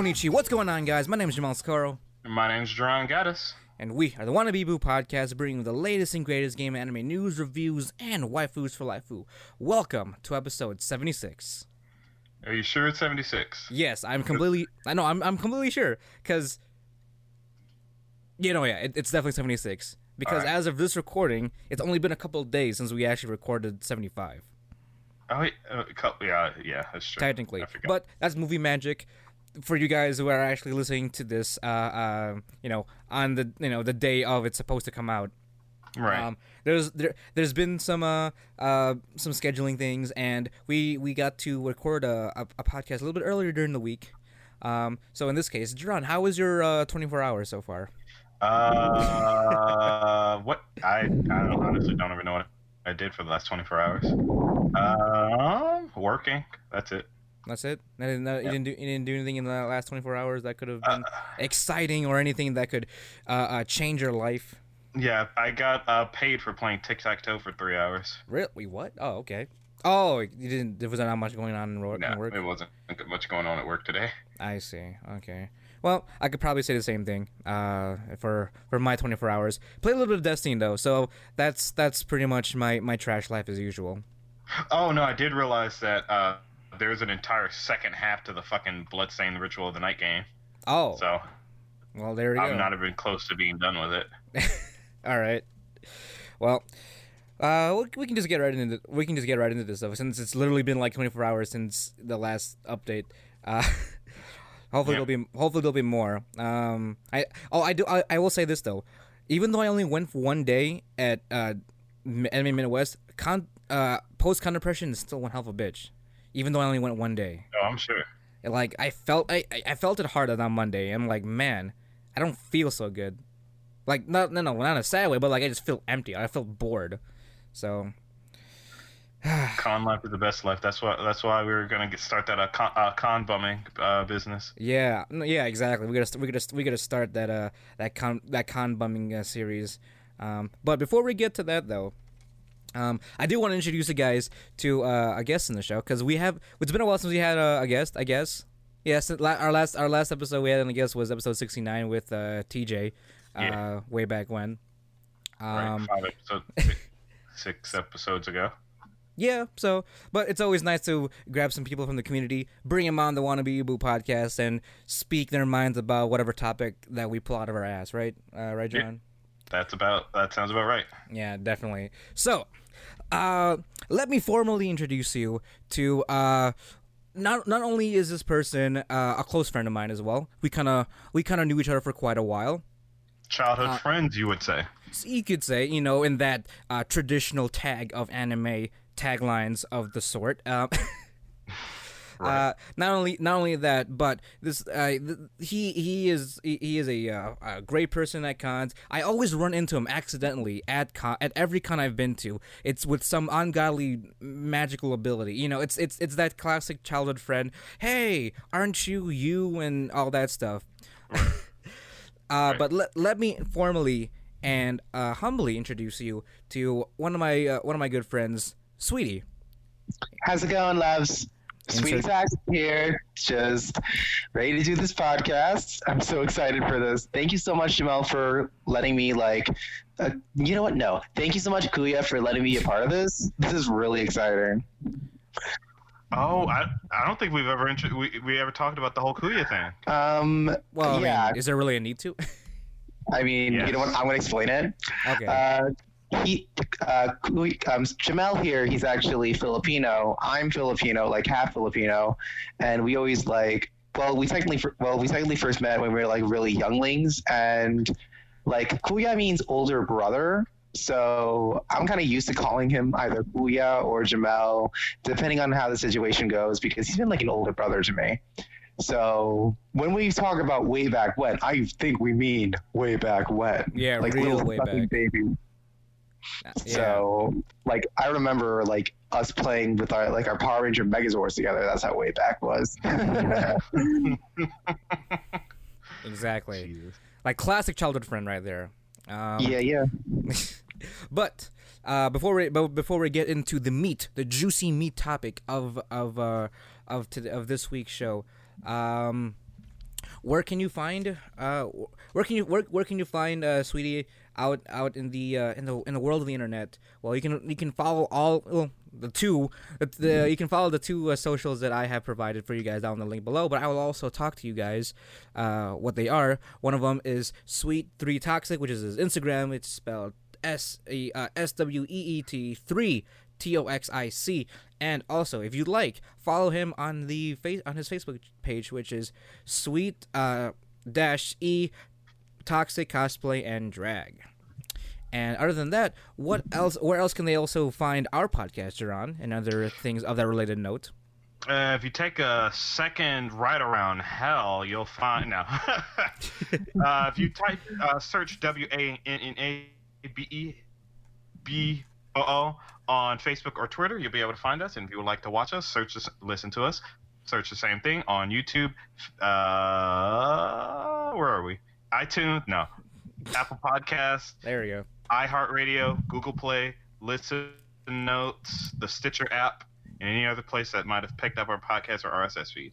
Konichi, what's going on, guys? My name is Jamal Scaro, My name is Jerron Gaddis. and we are the Wannabe Boo podcast, bringing you the latest and greatest game anime news, reviews, and waifus for life. Welcome to episode 76. Are you sure it's 76? Yes, I'm completely. I know, I'm, I'm completely sure, because. You know, yeah, it, it's definitely 76. Because Alright. as of this recording, it's only been a couple of days since we actually recorded 75. Oh, wait, uh, yeah, yeah, that's true. technically. But that's movie magic. For you guys who are actually listening to this, uh, uh, you know, on the you know the day of it's supposed to come out. right. Um, there's there there's been some uh, uh some scheduling things, and we we got to record a, a, a podcast a little bit earlier during the week. Um, so in this case, Jerron, how was your uh 24 hours so far? uh, what? I, I don't, honestly don't even know what I did for the last 24 hours. Um, working. That's it. That's it. Uh, You didn't do you didn't do anything in the last 24 hours that could have been Uh, exciting or anything that could uh, uh change your life. yeah, I got uh, paid for playing tic tac toe for three hours. Really? What? Oh, okay. Oh, you didn't. There was not much going on in, ro- in work. it wasn't much going on at work today. I see. Okay. Well, I could probably say the same thing. Uh, for for my 24 hours, played a little bit of Destiny though, so that's that's pretty much my my trash life as usual. Oh no, I did realize that uh, there's an entire second half to the fucking Bloodstained Ritual of the Night game. Oh, So well, there you I'm go. not even close to being done with it. All right. Well, uh, we, can just get right into we can just get right into this stuff since it's literally been like 24 hours since the last update. Uh, hopefully Yep. there'll be hopefully there'll be more. Um, I oh I do I, I will say this though, even though I only went for one day at uh, Anime Midwest, con uh post con depression is still one hell of a bitch. Even though I only went one day, Oh, I'm sure. And, like I felt I I- I felt it harder on Monday. I'm like man, I don't feel so good. Like not no no not in a sad way, but like I just feel empty. I feel bored. So Con life is the best life. That's why. That's why we were gonna get, start that uh, con, uh, con bumming uh, business. yeah, no, yeah, exactly. We gotta we gotta we gotta start that uh that con that con bumming uh, series. Um, but before we get to that though, um, I do want to introduce you guys to uh, a guest in the show because we have. It's been a while since we had a, a guest. I guess. Yes, our last our last episode we had on a guest was episode sixty nine with uh, TJ, uh, Yeah. way back when. Um, right, episodes, six, six episodes ago. Yeah, so but it's always nice to grab some people from the community, bring them on the Wannabe Boo podcast, and speak their minds about whatever topic that we pull out of our ass, right? Uh, right, Yeah. John? That's about. That sounds about right. Yeah, definitely. So, uh, let me formally introduce you to uh, not not only is this person uh, a close friend of mine as well. We kind of we kind of knew each other for quite a while. Childhood Uh, friends, you would say. So you could say, you know, in that uh, traditional tag of anime taglines of the sort. Right. Uh, not only not only that, but this uh, th- he he is he, he is a, uh, a great person at cons. I always run into him accidentally at con at every con I've been to. It's with some ungodly magical ability. You know, it's it's it's that classic childhood friend. Hey, aren't you you and all that stuff. uh, but let let me formally and uh, humbly introduce you to one of my uh, one of my good friends, Sweetie. How's it going, loves? Sweet Insert- here, just ready to do this podcast. I'm so excited for this. Thank you so much, Jamel, for letting me like. Uh, you know what? No, thank you so much, Kuya, for letting me be a part of this. This is really exciting. Oh, I, I don't think we've ever intro- we, we ever talked about the whole Kuya thing. Um, Well, I yeah, mean, is there really a need to? I mean, Yes. you know what? I'm gonna explain it. okay. Uh, he, uh, um, Jamel here. He's actually Filipino. I'm Filipino, like half Filipino, and we always like. Well, we technically, well, we technically first met when we were like really younglings, and like Kuya means older brother. So I'm kind of used to calling him either Kuya or Jamel, depending on how the situation goes, because he's been like an older brother to me. So when we talk about way back when, I think we mean way back when. Yeah, like real way back. baby. Yeah. So like I remember like us playing with our like our Power Ranger Megazords together. That's how way back was. exactly. Jesus. Like classic childhood friend right there. Um, yeah, yeah. but uh, before we but before we get into the meat, the juicy meat topic of of uh, of to, of this week's show, um, where can you find uh where can you where, where can you find uh sweetie out out in the uh, in the in the world of the internet. Well you can you can follow all well, the two the you can follow the two uh, socials that I have provided for you guys down in the link below but I will also talk to you guys uh what they are. One of them is sweet 3 toxic which is his Instagram. It's spelled S E uh, S W E E T 3 T O X I C. And also, if you'd like, follow him on the face on his Facebook page, which is Sweet uh, Dash E Toxic Cosplay and Drag. And other than that, what else? Where else can they also find our podcast, Jerron, and other things of that related note? Uh, if you take a second right around hell, you'll find no. uh, if you type uh, search W A N N A B E B O O on Facebook or Twitter, you'll be able to find us. And if you would like to watch us, search us, listen to us, search the same thing on YouTube. Uh, where are we? iTunes? No. Apple Podcasts, There we go. iHeartRadio, Google Play, Listen Notes, the Stitcher app, and any other place that might have picked up our podcast or RSS feed.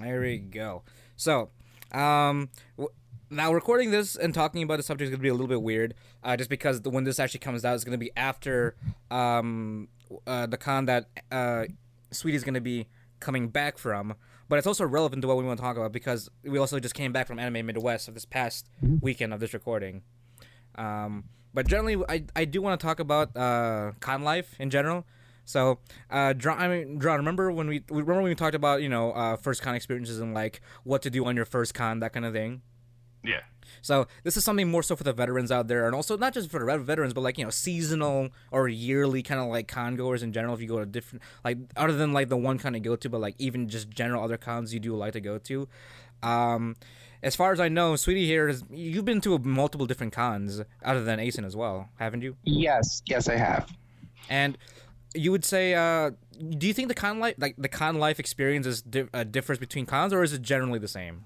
There we go. So, um, w- now recording this and talking about the subject is going to be a little bit weird, uh, just because the, when this actually comes out, it's going to be after um, uh, the con that uh, Sweetie's going to be coming back from. But it's also relevant to what we want to talk about because we also just came back from Anime Midwest of this past weekend of this recording. Um, but generally, I, I do want to talk about uh, con life in general. So, uh, John, I mean, John, remember when we remember when we talked about you know uh, first con experiences and like what to do on your first con, that kind of thing. Yeah. So this is something more so for the veterans out there, and also not just for the veterans, but like you know seasonal or yearly kind of like con goers in general. If you go to different like other than like the one kind of go to, but like even just general other cons you do like to go to. Um, as far as I know, Sweetie here is you've been to multiple different cons other than ACen as well, haven't you? Yes, yes, I have. And you would say, uh, do you think the con life, like the con life experience, is di- uh, differs between cons, or is it generally the same?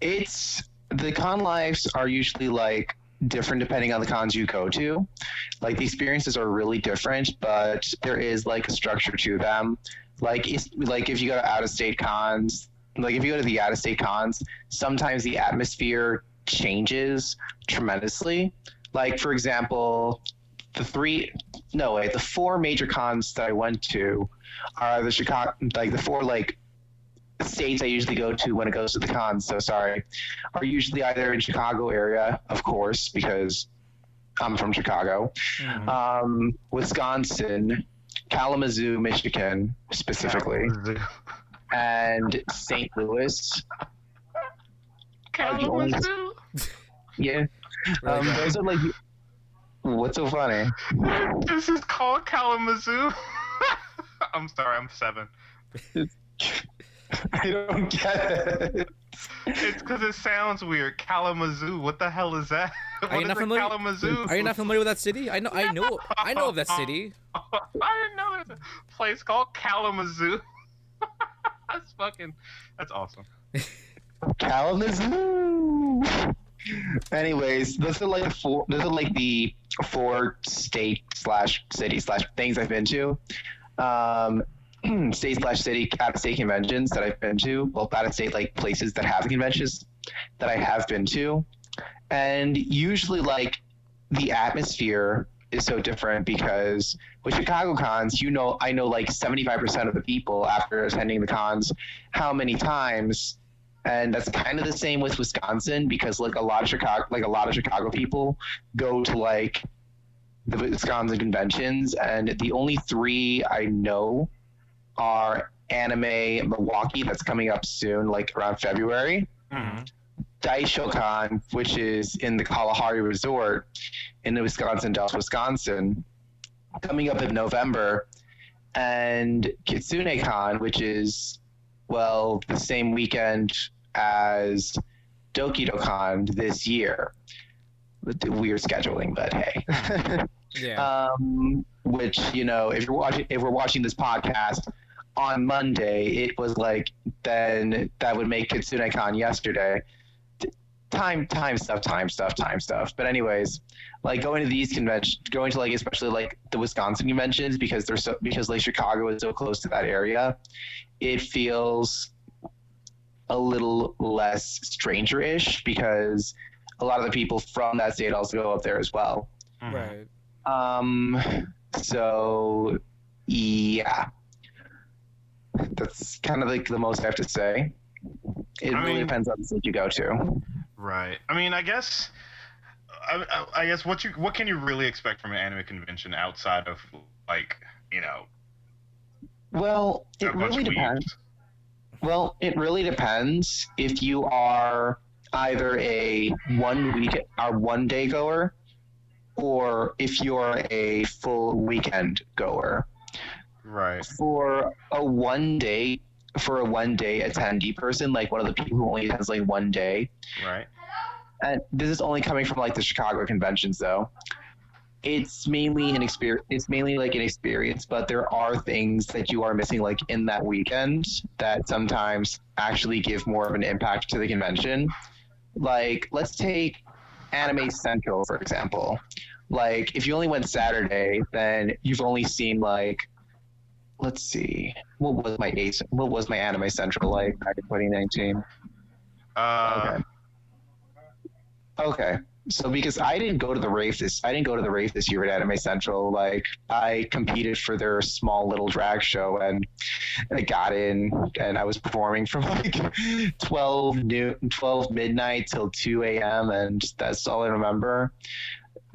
It's the con lives are usually like different depending on the cons you go to. Like the experiences are really different, but there is like a structure to them. Like it's like if you go to out of state cons, like if you go to the out of state cons, sometimes the atmosphere changes tremendously. Like for example, the three no wait, the four major cons that I went to are the Chicago like the four like states I usually go to when it goes to the cons, so sorry, are usually either in Chicago area, of course, because I'm from Chicago, um, Wisconsin, Kalamazoo, Michigan, specifically, and St. Louis. Are only- Kalamazoo. Yeah, um, those are like. What's so funny? This is called Kalamazoo. I'm sorry, I'm seven. I don't get it. It's because it sounds weird. Kalamazoo. What the hell is that? Are you not familiar? Kalamazoo? Are you not familiar with that city? I know, I know, I know of that city. I didn't know there's a place called Kalamazoo. that's fucking. That's awesome. Kalamazoo. Anyways, those are like the four. Those are like the four state slash city slash things I've been to. Um, state slash city out of state conventions that I've been to. Well, out of state like places that have conventions that I have been to, and usually like the atmosphere is so different because with Chicago cons, you know, I know like 75% of the people after attending the cons, how many times and that's kind of the same with Wisconsin because like a lot of Chicago like a lot of Chicago people go to like the Wisconsin conventions and the only three I know are anime Milwaukee that's coming up soon like around February Mm-hmm. Daisho Con which is in the Kalahari Resort in the Wisconsin Dells Wisconsin coming up in November and KitsuneCon which is well the same weekend as Dokidokon this year. Weird scheduling, but hey. Yeah. um, which you know, if you're watching, if we're watching this podcast on Monday, it was like then that would make KitsuneCon yesterday. Time, time stuff, time stuff, time stuff. But anyways, like going to these conventions, going to like especially like the Wisconsin conventions because they're so because like Chicago is so close to that area, it feels a little less stranger-ish because a lot of the people from that state also go up there as well. Mhm. Right. Um, so yeah, that's kind of like the most I have to say. It I really mean- depends on the state you go to. Right. I mean, I guess. I, I, guess what you what can you really expect from an anime convention outside of like you know Well, it really depends. Well, it really depends if you are either a one week or one day goer or if you're a full weekend goer. Right. For a one day for a one day attendee person, like one of the people who only has like one day, Right. and this is only coming from like the Chicago conventions though. It's mainly an experience. It's mainly like an experience, but there are things that you are missing, like in that weekend, that sometimes actually give more of an impact to the convention. Like, let's take Anime Central for example. Like, if you only went Saturday, then you've only seen like, let's see, what was my ace? What was my Anime Central like back in 2019? Uh, Okay. So because I didn't go to the rave this I didn't go to the rave this year at Anime Central. Like I competed for their small little drag show and I got in and I was performing from like twelve noon twelve midnight till two AM and that's all I remember.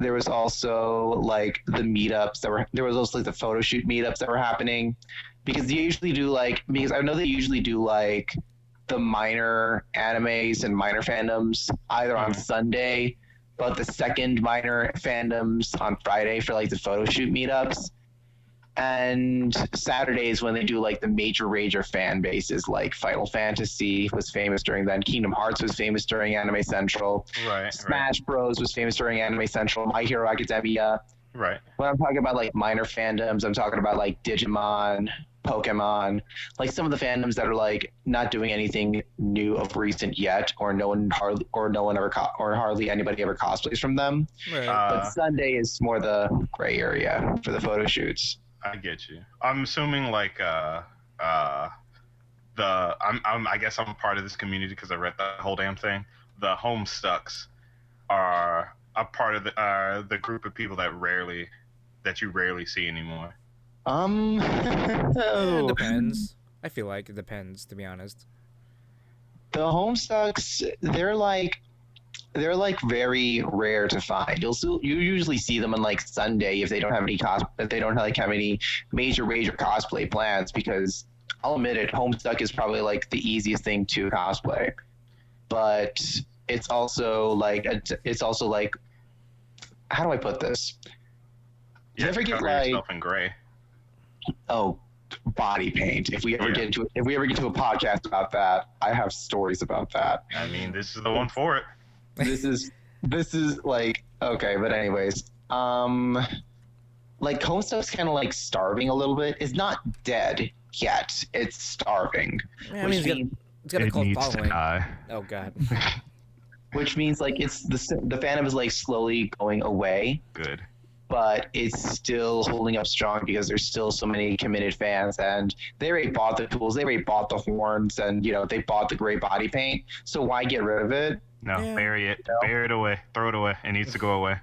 There was also like the meetups that were there was also like the photo shoot meetups that were happening. Because they usually do like because I know they usually do like the minor animes and minor fandoms either on Mhm. Sunday, but the second minor fandoms on Friday for like the photo shoot meetups. And Saturdays when they do like the major rager fan bases, like Final Fantasy was famous during then, Kingdom Hearts was famous during Anime Central, right. Right. Smash Bros was famous during Anime Central, My Hero Academia. Right. When I'm talking about like minor fandoms, I'm talking about like Digimon, Pokemon, like some of the fandoms that are like not doing anything new of recent yet, or no one hardly, or no one ever, co- or hardly anybody ever cosplays from them. Right. Uh, But Sunday is more the gray area for the photo shoots. I get you. I'm assuming like uh uh the I'm, I'm I guess I'm a part of this community because I read the whole damn thing. The Homestucks are a part of the uh the group of people that rarely that you rarely see anymore. Um, oh, it depends. I feel like it depends, to be honest. the Homestucks, they're like, they're like very rare to find. You'll still, you usually see them on like Sunday if they don't have any cos, if they don't like have any major major cosplay plans because I'll admit it, Homestuck is probably like the easiest thing to cosplay, but it's also like a, it's also like, how do I put this? You have to ever get, like- yourself in gray. oh body paint if we ever oh, Yeah. get into if we ever get to a podcast about that i have stories about that I mean, this is the one for it. This is this is like okay but anyways um like homestuck's kind of like starving a little bit it's not dead yet it's starving Yeah, I which mean, it's got, means it's got a cult following. die. Oh god. which means like it's the the fandom is like slowly going away Good. But it's still holding up strong because there's still so many committed fans and they already bought the tools they already bought the horns and you know they bought the gray body paint so why get rid of it No, Yeah. bury it. No. Bury it away. Throw it away. It needs to go away.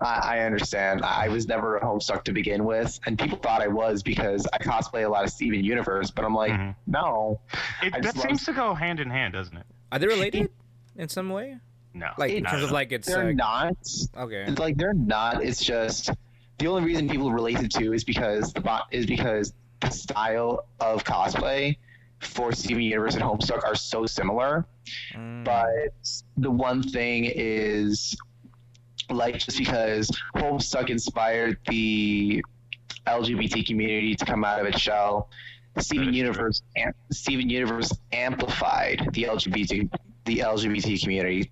I, I understand i was never a homestuck to begin with and people thought i was because i cosplay a lot of steven universe but i'm like Mhm. no It, that just love- seems to go hand in hand, doesn't it? Are they related in some way? No. Like in terms of like it's they're uh, not okay. It's like they're not. It's just the only reason people relate it to is because the bot is because the style of cosplay for Steven Universe and Homestuck are so similar. Mm. But the one thing is like just because Homestuck inspired the LGBT community to come out of its shell, Steven That is Universe am- Steven Universe amplified the LGBT the LGBT community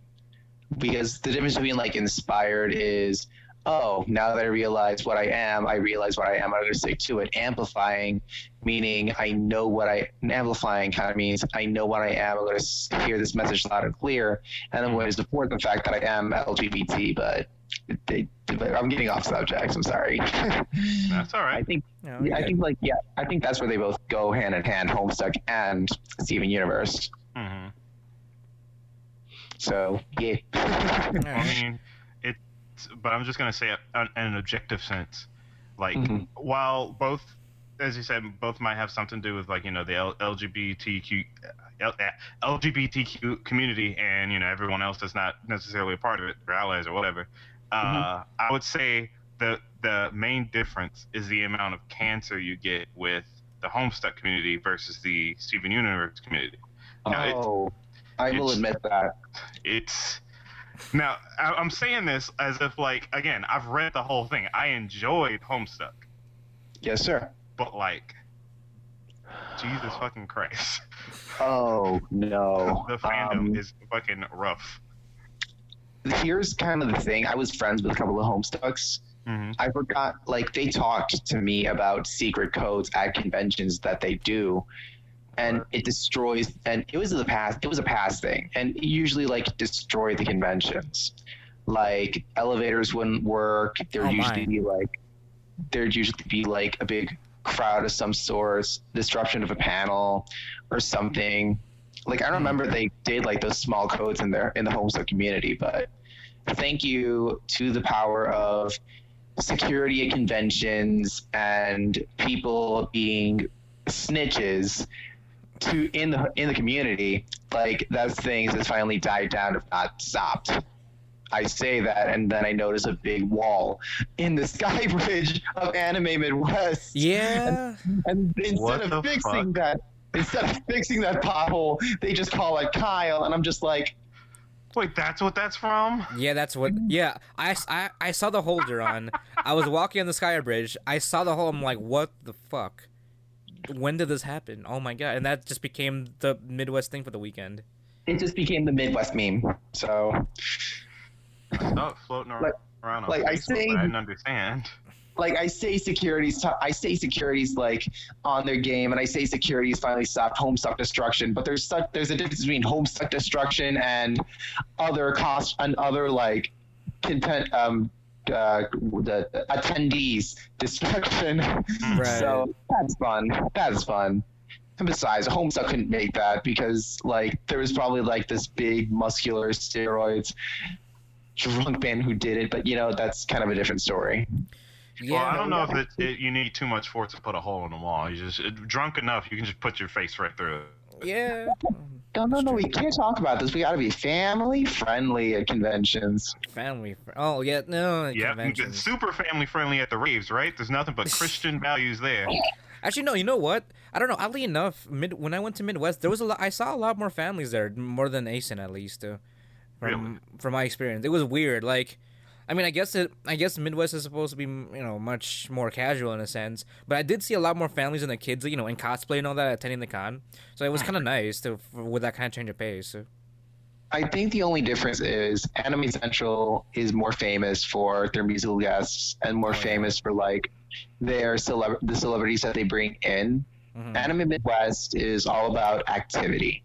because the difference between like inspired is oh now that I realize what I am I realize what I am I'm going to stick to it amplifying meaning I know what I amplifying kind of means I know what I am I'm going to hear this message loud and clear and I'm going to support the fact that I am LGBT but they, but I'm getting off subject I'm sorry That's all I think Yeah, yeah, I okay. think like yeah, I think that's where they both go hand in hand, Homestuck and Steven Universe. hmm So yeah. I mean, it's. But I'm just gonna say, it in an objective sense, like Mhm. while both, as you said, both might have something to do with like you know the L- LGBTQ, L- LGBTQ community, and you know everyone else that's not necessarily a part of it, or allies or whatever. Uh, I would say the the main difference is the amount of cancer you get with the Homestuck community versus the Steven Universe community. Now, it- oh, I will it's- admit that. it's now I- I'm saying this as if like again I've read the whole thing. I enjoyed Homestuck, Yes, sir. but like Jesus fucking Christ, Oh no. the fandom Um, is fucking rough. here's kind of the thing. I was friends with a couple of Homestucks. hmm I forgot, like, they talked to me about secret codes at conventions that they do, and it destroys. And it was the past. It was a past thing, and usually like destroy the conventions. Like elevators wouldn't work. There Oh, would usually be like there'd usually be like a big crowd of some sort, disruption of a panel, or something. Like I Hmm. remember they did like those small codes in their in the Homestuck community, but thank you to the power of security at conventions and people being snitches to in the in the community like those things has finally died down if not stopped i say that and then i notice a big wall in the sky bridge of anime midwest Yeah. and instead What of fixing fuck? that instead of fixing that pothole they just call it kyle and i'm just like Wait, that's what that's from? Yeah, that's what. Yeah, I, I, I saw the holder on. I was walking on the Sky Bridge. I saw the hole. I'm like, what the fuck? When did this happen? Oh my god! And that just became the Midwest thing for the weekend. it just became the midwest meme so I saw it floating ar- Like- around on like I say- but I didn't understand. like I say security's t- I say security's like on their game and I say security's finally stopped homestuck destruction but there's such there's a difference between homestuck destruction and other cost and other like content um uh, the the attendees destruction Right. so that's fun that's fun and besides homestuck couldn't make that because like there was probably like this big muscular steroids drunk man who did it but you know that's kind of a different story Yeah. well, I don't know yeah. if it, it, you need too much force to put a hole in the wall. You just it, drunk enough, you can just put your face right through it. Yeah. No, no, no. We can't talk about this. We got to be family friendly at conventions. Family. fr- Oh yeah. No. Yeah, super family friendly at the raves, right? There's nothing but Christian values there. Actually, no. You know what? I don't know. Oddly enough, mid when I went to Midwest, there was a lot. I saw a lot more families there, more than ACen at least. Uh, from Really? from my experience, it was weird. Like, I mean, I guess it. I guess Midwest is supposed to be, you know, much more casual in a sense. But I did see a lot more families and the kids, you know, in cosplay and all that attending the con. So it was kind of nice to with that kind of change of pace. I think the only difference is Anime Central is more famous for their musical guests and more Oh, famous for like their celeb- the celebrities that they bring in. Mhm. Anime Midwest is all about activity.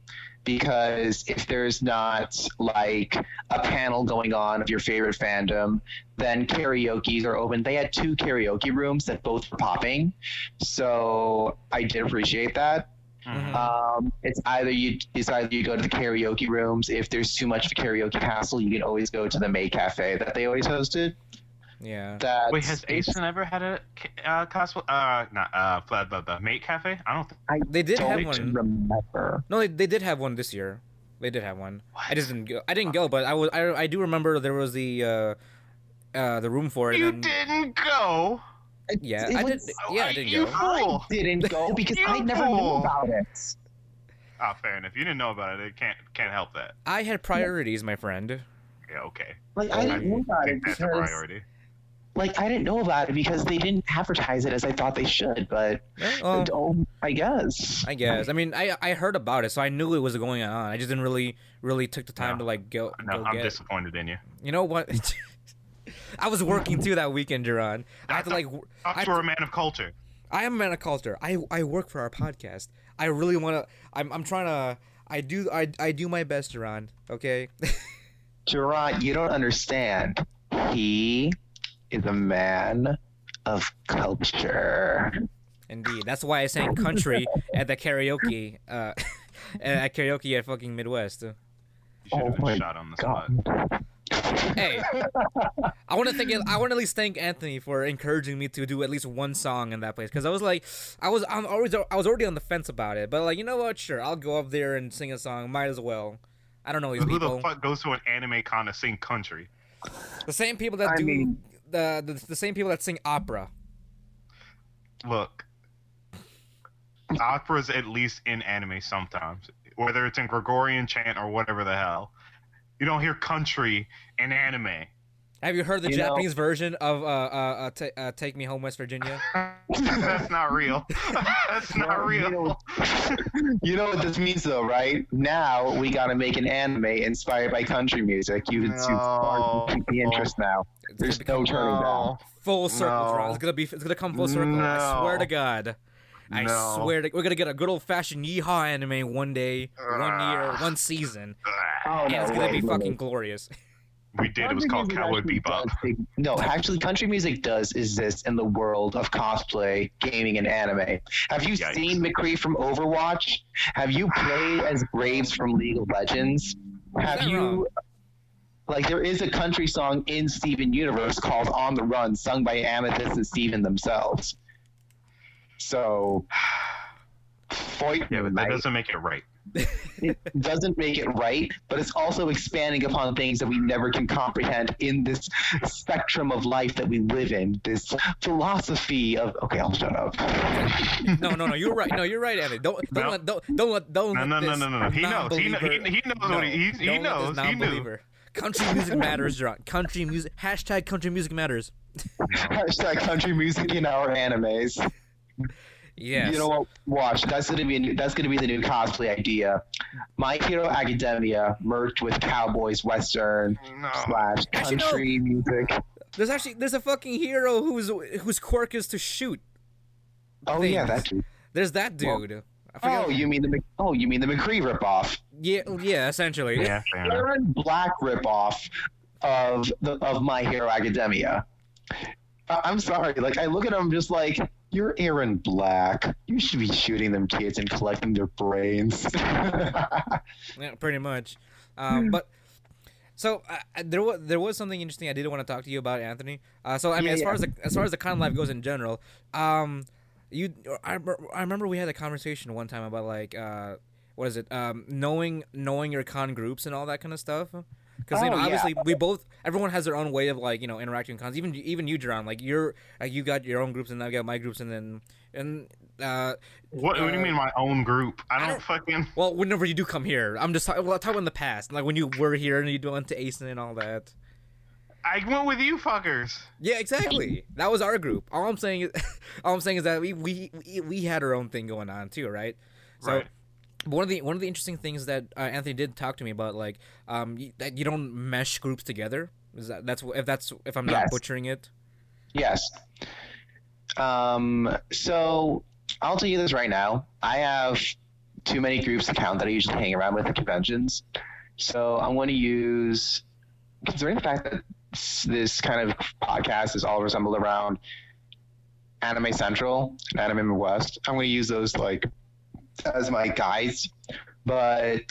Because if there's not like a panel going on of your favorite fandom, then karaoke's are open. They had two karaoke rooms that both were popping. So I did appreciate that. Mhm. Um, it's either you it's either you go to the karaoke rooms. If there's too much of a karaoke hassle, you can always go to the Maid Cafe that they always hosted. Yeah. That Wait, has ACen ever had a ca- uh, cosplay? Uh, not uh, blah, blah, blah, maid cafe? I don't. Think, I They did have don't one. remember. No, they, they did have one this year. They did have one. I just didn't go. I didn't go, but I was. I, I do remember there was the uh, uh, the room for it. you and- didn't go. Yeah, It I did. was- Yeah, I did you go. fool. I didn't go because I You never knew about it. Ah, fair enough. You didn't know about it. It can't can't help that. I had priorities, my friend. Yeah, okay. Like I didn't know about it think that's a because priority. Like I didn't know about it because they didn't advertise it as I thought they should. But well, oh, I guess. I guess. I mean, I I heard about it, so I knew it was going on. I just didn't really really took the time No. to like go No, go I'm get. disappointed in you. You know what? I was working too that weekend, Duran. I had to like. I, you were a man of culture. I am a man of culture. I I work for our podcast. I really want to. I'm I'm trying to. I do I I do my best, Duran. Okay. Duran, you don't understand. He is a man of culture. Indeed. That's why I sang country at the karaoke. Uh, at karaoke at fucking Midwest. You should have Oh been shot on the spot. Hey, I want to thank I want to at least thank Anthony for encouraging me to do at least one song in that place because I was like, I was I'm always I was already on the fence about it, but like you know what? Sure, I'll go up there and sing a song. Might as well. I don't know these Who people. the fuck goes to an anime con to sing country? The same people that I do mean- the, the the same people that sing opera. Look, opera's at least in anime sometimes, whether it's in Gregorian chant or whatever the hell. You don't hear country in anime. Have you heard the You know- Japanese version of uh, uh, uh, ta uh, "Take Me Home, West Virginia"? That's not real. That's not Well, you real. know- You know what this means, though, right? Now we gotta make an anime inspired by country music. You can No. see the interest now. It's There's gonna no become turning down. full circle. No. It's gonna be. It's gonna come full circle. I swear to God. I No. swear to, we're gonna get a good old fashioned yeehaw anime one day, one year, one season, Oh, and no, it's gonna wait, be fucking wait. glorious. We did. It was called music Cowboy Bebop. does No, actually, country music does exist in the world of cosplay, gaming, and anime. Have you Yikes. seen McCree from Overwatch? Have you played as Graves from League of Legends? Have you? wrong? Like, there is a country song in Steven Universe called "On the Run," sung by Amethyst and Steven themselves. So, fight Yeah, but that mate. doesn't make it right. It doesn't make it right, but it's also expanding upon things that we never can comprehend in this spectrum of life that we live in. This philosophy of okay, I'll shut up. No, no, no. You're right. No, you're right, Andy. Don't don't No. let don't don't let don't No, let no, no, this no, no, no. He knows. He, kn- he, he knows no, what he, he, he don't let this knows. He knew. Country music matters, John. Country music. Hashtag country music matters. Hashtag country music in our animes. Yes. You know what? Watch. That's gonna be new, that's gonna be the new cosplay idea. My Hero Academia merged with Cowboys Western No. slash Actually, no. country music. There's actually there's a fucking hero whose whose quirk is to shoot. Oh yeah, things. that's. There's that dude. I forgot. Oh, you mean the Mc- oh you mean the McCree ripoff? yeah, oh, yeah, essentially. Yeah, fair enough. Aaron Black ripoff of the of My Hero Academia. I- I'm sorry, like I look at him just like you're Aaron Black. You should be shooting them kids and collecting their brains. Yeah, pretty much. Um, but so uh, uh, there was there was something interesting I did want to talk to you about, Anthony. Uh, so I mean, Yeah, as far yeah. as the, as far as the con life goes in general, um, you I, I remember we had a conversation one time about like uh, what is it? Um, knowing knowing your con groups and all that kind of stuff. Because you Oh, know, yeah. obviously, we both everyone has their own way of like you know interacting with cons. Even even you, Jerron, like you're like you got your own groups and I got my groups, and then and uh, What, what do you Uh, mean my own group? I don't, don't- fucking. well, whenever you do come here, I'm just talking. Well, talking in the past, like when you were here and you went to ACen and all that. I went with you fuckers. Yeah, exactly. That was our group. All I'm saying is, all I'm saying is that we we we, we had our own thing going on too, right? So. Right. One of the one of the interesting things that uh, Anthony did talk to me about, like, um, y- that you don't mesh groups together. Is that that's if that's if I'm not Yes. butchering it? yes. Um. So I'll tell you this right now. I have too many groups to count that I usually hang around with at conventions. So I'm going to use, considering the fact that this kind of podcast is all resembled around Anime Central and Anime Midwest, I'm going to use those like as my guides. But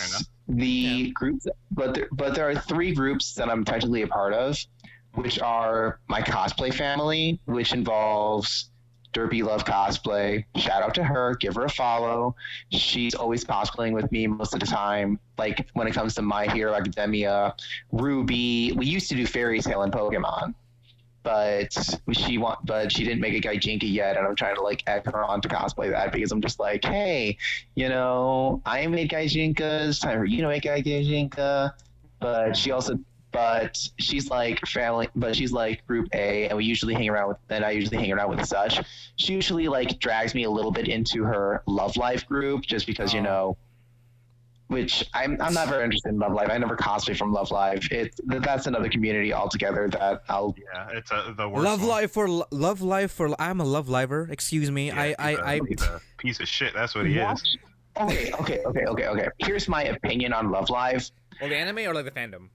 the Yeah. groups, but there, but there are three groups that I'm technically a part of, which are my cosplay family, which involves Derpy Love Cosplay. Shout out to her, give her a follow. She's always cosplaying with me most of the time. Like when it comes to My Hero Academia, Ruby. We used to do Fairy Tail and Pokemon, but she want, but she didn't make a Gijinka yet, and I'm trying to like egg her on to cosplay that because I'm just like, hey, you know, I made Gijinkas. Time for you to make Gijinka, but she also but she's like family but she's like group a and we usually hang around with and i usually hang around with such she usually like drags me a little bit into her love live group just because you know which I'm, I'm not very interested in love live i never cosplay from love live it that's another community altogether that i'll Yeah, it's a, the worst. Love one. life for love live for. I'm a love liver. Excuse me. Yeah, I he's I a- I. he's a piece of shit. That's what he is. okay okay okay okay okay here's my opinion on love live Well, the anime or like the fandom?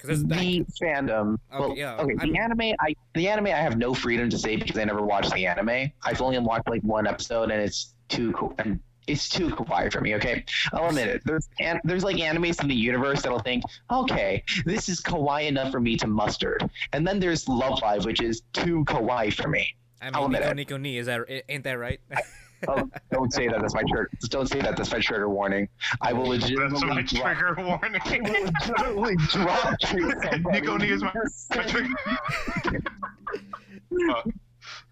Because the fandom. Okay, well, yeah, okay. I'm- The anime, I the anime, I have no freedom to say because I never watched the anime. I've only watched like one episode, and it's too cool. And it's too kawaii for me. Okay, I'll admit it. There's an, there's like animes in the universe that'll think, okay, this is kawaii enough for me to mustard, and then there's Love Live, which is too kawaii for me. I I'll mean, admit Nico it. Nico Ni, is that ain't that right? Oh, don't say that. That's my trigger. Don't say that. That's my trigger warning. I will legitimately. That's legitimately my drop. trigger warning. I will legitimately drop kick somebody. Nico Ni is my, my trigger. Uh,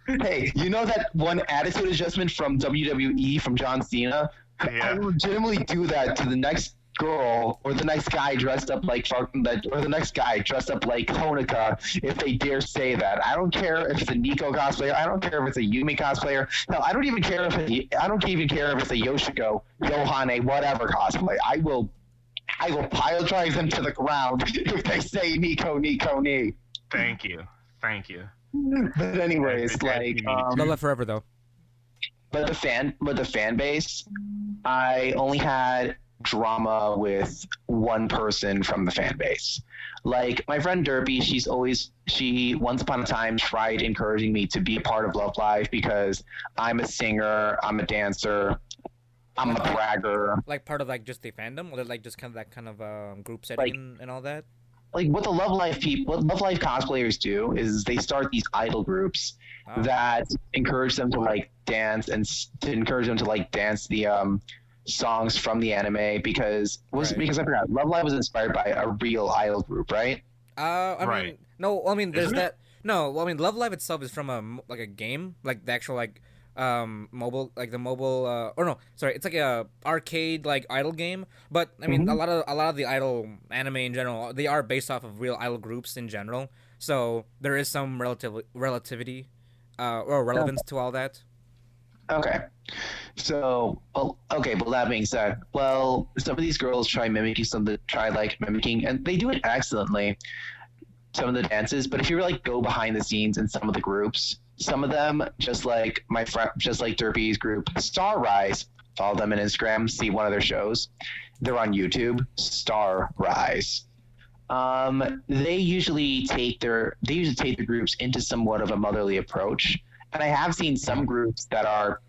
Hey, you know that one attitude adjustment from WWE from John Cena? I yeah. will legitimately do that to the next girl or the next guy dressed up like or the next guy dressed up like Honoka if they dare say that. I don't care if it's a Nico cosplayer. I don't care if it's a Umi cosplayer. No, I don't even care if it, I don't even care if it's a Yoshiko, Yohane, whatever cosplay. I will I will pile drive them to the ground if they say Nico, Nico, Ni. Thank you. Thank you. But anyways, like um, Love Forever though. but the fan but the fan base i only had drama with one person from the fan base like my friend derpy she's always she once upon a time tried encouraging me to be a part of love live because i'm a singer i'm a dancer i'm a bragger Like part of like just the fandom, or like just kind of that kind of um, group setting Like- and, and all that. Like what the love live people what love live cosplayers do is they start these idol groups Ah. that encourage them to like dance and to encourage them to like dance the um songs from the anime because was Right. because I forgot Love Live was inspired by a real idol group, right? Uh, I mean, Right. no, I mean, there's Isn't it? that. No, well, I mean, Love Live itself is from a like a game, like the actual like um mobile, like the mobile. Uh, or no, sorry, it's like a arcade like idol game. But I mean, a lot of a lot of the idol anime in general, they are based off of real idol groups in general. So there is some relative relativity, uh, or relevance to all that. Okay. So, well, okay. Well, that being said, well, some of these girls try mimicking some of the try like mimicking, and they do it excellently. Some of the dances, but if you like go behind the scenes in some of the groups, some of them, just like my friend, just like Derpy's group, Star Rise. Follow them on Instagram. See one of their shows. They're on YouTube. Star Rise. Um, they usually take their they usually take the groups into somewhat of a motherly approach and I have seen some groups that are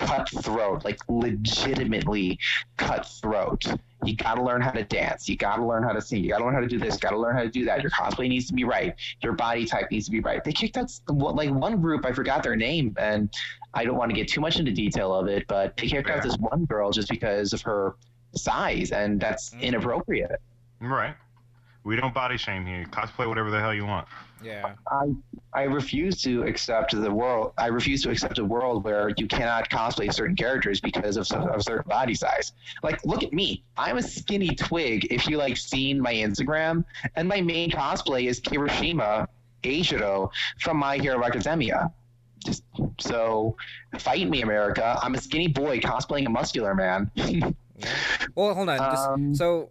cutthroat, like legitimately cutthroat. You got to learn how to dance. You got to learn how to sing. You got to learn how to do this. Got to learn how to do that. Your cosplay needs to be right. Your body type needs to be right. They kicked out like one group. I forgot their name, and I don't want to get too much into detail of it, but they kicked out Yeah. this one girl just because of her size, and that's Mm. inappropriate. Right. We don't body shame here. Cosplay whatever the hell you want. Yeah. I I refuse to accept the world. I refuse to accept a world where you cannot cosplay certain characters because of, of certain body size. Like, look at me. I'm a skinny twig. If you like seen my Instagram, and my main cosplay is Kirishima Eijiro from My Hero Academia. Just so, fight me, America. I'm a skinny boy cosplaying a muscular man. Well, hold on. just- Um, so,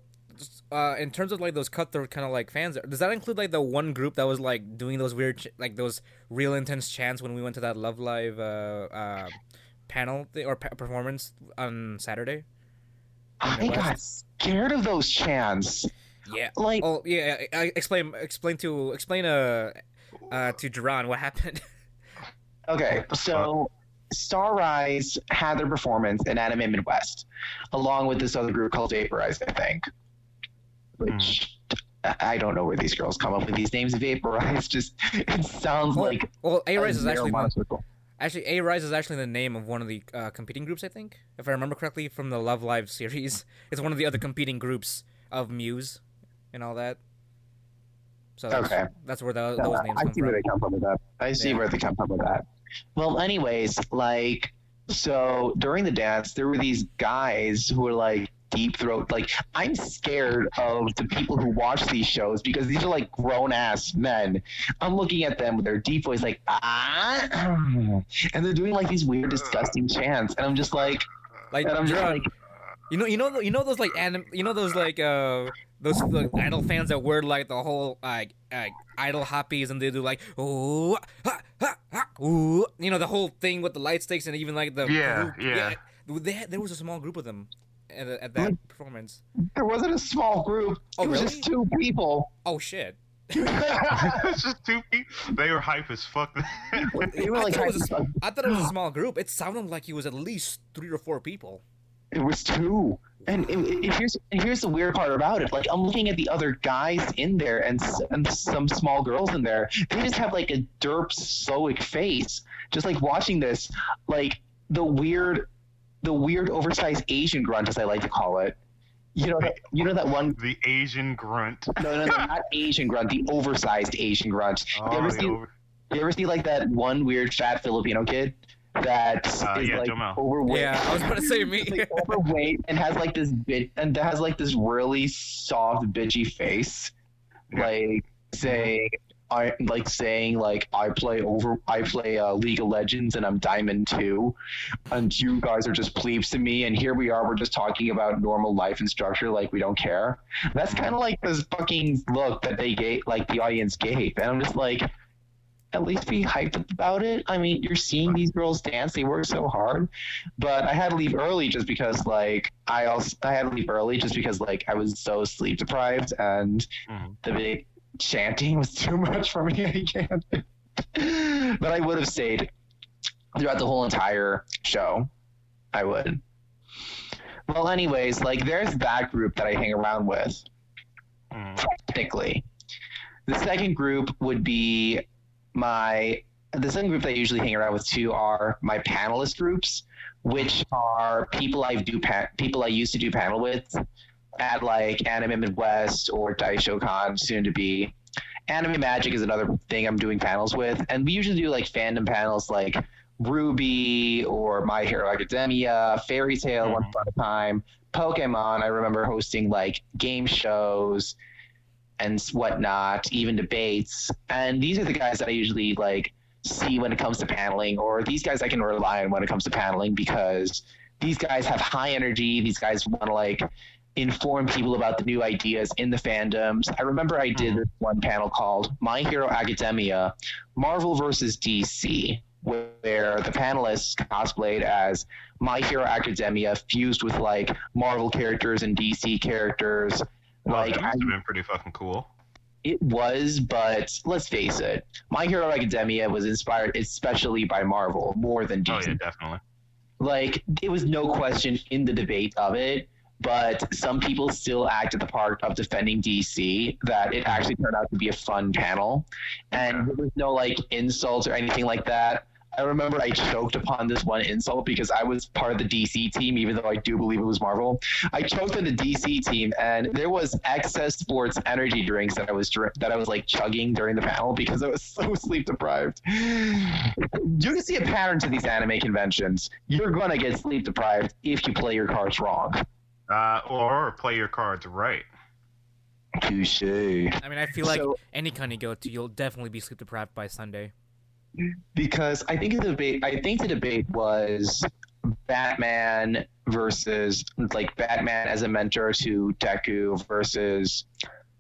uh, in terms of like those cutthroat kind of like fans, does that include like the one group that was like doing those weird, ch- like those real intense chants when we went to that Love Live uh, uh, panel thing, or pa- performance on Saturday? I got scared of those chants. Yeah. Like, Oh yeah. I, I, explain. Explain to explain uh, uh to Duran what happened. Okay, so Star Rise had their performance in Anime Midwest, along with this other group called Vaporize, I think. Which I I don't know where these girls come up with these names. Vaporize just it sounds well, like well, A Rise is actually actually A Rise is actually the name of one of the uh, competing groups. I think, if I remember correctly, from the Love Live series, it's one of the other competing groups of Muse and all that. So that's, Okay. that's where the, No, those names I come see from. where they come from with that. I see Yeah. where they come from with that. Well, anyways, like, so during the dance, there were these guys who were like deep throat. Like, I'm scared of the people who watch these shows because these are like grown ass men. I'm looking at them with their deep voice, like, ah, and they're doing like these weird, disgusting chants. And I'm just like, Like, and I'm just like, you know, you know, you know those like anim, you know those like uh those like, idol fans that wear like the whole like like idol hoppies and they do like ooh ha, ha, ha, ooh you know the whole thing with the light sticks and even like the Yeah, yeah. They had, there was a small group of them at, at that Like- performance. there wasn't a small group. Oh, it was really? just two people. Oh shit! it's just two people. They were hype as fuck. They were I thought, it was a, thought it was a small group. It sounded like it was at least three or four people. It was two. And, it, it- here's here's the weird part about it. Like I'm looking at the other guys in there and, and some small girls in there. They just have like a derp stoic face. Just like watching this, like the weird, the weird oversized Asian grunt, as I like to call it. You know, that, you know that one. The Asian grunt. No, no, no, not Asian grunt. The oversized Asian grunt. you Oh, ever see? over- You ever see like that one weird fat Filipino kid that is Uh, yeah, like Jomel. overweight? Yeah, I was about to say me. like overweight and has like this bit and has like this really soft bitchy face like saying I like saying like I play over I play uh, League of Legends and I'm Diamond 2 and you guys are just plebes to me and here we are we're just talking about normal life and structure like we don't care. That's kind of like this fucking look that they gave like the audience gave and I'm just like at least be hyped about it. I mean, you're seeing these girls dance; they work so hard. But I had to leave early just because, like, I also I had to leave early just because, like, I was so sleep deprived and Mhm. the big chanting was too much for me. I can't. but I would have stayed throughout the whole entire show. I would. Well, anyways, like, there's that group that I hang around with Mhm. technically. The second group would be my the second group that I usually hang around with too are my panelist groups, which are people I do pa- people I used to do panel with at like Anime Midwest or Daisho Con, soon to be. Anime Magic is another thing I'm doing panels with, and we usually do like fandom panels like RWBY or My Hero Academia, Fairy Tail, mm-hmm. Once Upon a Time, Pokemon. I remember hosting like game shows and whatnot, even debates. And these are the guys that I usually like see when it comes to paneling, or these guys I can rely on when it comes to paneling because these guys have high energy. These guys want to like inform people about the new ideas in the fandoms. I remember I did mm-hmm. one panel called My Hero Academia Marvel versus DC, where the panelists cosplayed as My Hero Academia fused with like Marvel characters and DC characters. Oh, Like that must have been pretty fucking cool. it was, but let's face it, My Hero Academia was inspired especially by Marvel more than DC. Oh yeah, definitely. Like, it was no question in the debate of it, but some people still acted the part of defending DC that it actually turned out to be a fun panel. And there was no, like, insults or anything like that. I remember I choked upon this one insult because I was part of the DC team, even though I do believe it was Marvel. I choked on the DC team, and there was excess sports energy drinks that I was that I was like chugging during the panel because I was so sleep deprived. You can see a pattern to these anime conventions. You're gonna get sleep deprived if you play your cards wrong. Uh, or play your cards right. Touche. I mean, I feel like So- any kind you go to, you'll definitely be sleep deprived by Sunday. because I think the debate. I think the debate was Batman versus like Batman as a mentor to Deku versus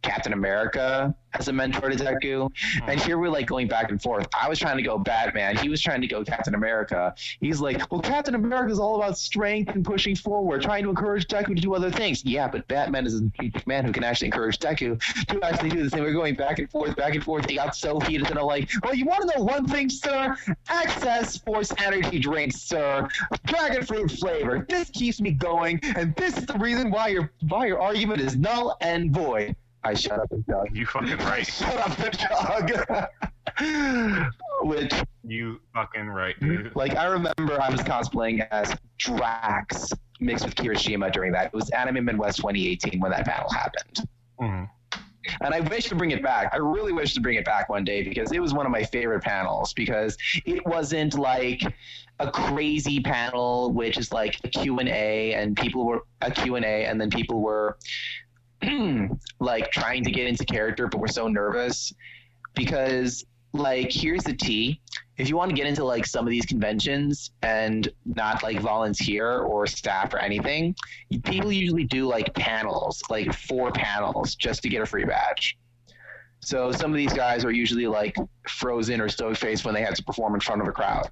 Captain America as a mentor to Deku. And hmm. here we're like going back and forth. I was trying to go Batman. He was trying to go Captain America. He's like, well, Captain America is all about strength and pushing forward, trying to encourage Deku to do other things. Yeah, but Batman is a man who can actually encourage Deku to actually do this. And we're going back and forth, back and forth. It got so heated that I'm like, well, you want to know one thing, sir? Access Force Energy drinks, sir. Dragon fruit flavor. This keeps me going, and this is the reason why your why your argument is null and void. I shut up and chug. You fucking right. Shut up and chug. Which, You fucking right, dude. like, I remember I was cosplaying as Drax mixed with Kirishima during that. It was Anime Midwest 2018 when that panel happened. Mhm. And I wish to bring it back. I really wish to bring it back one day because it was one of my favorite panels because it wasn't like a crazy panel which is like a Q&A and people were a Q&A and then people were like trying to get into character but we're so nervous. Because like here's the tea. If you want to get into like some of these conventions and not like volunteer or staff or anything people usually do like panels like four panels just to get a free badge. So some of these guys are usually like frozen or stone faced when they have to perform in front of a crowd.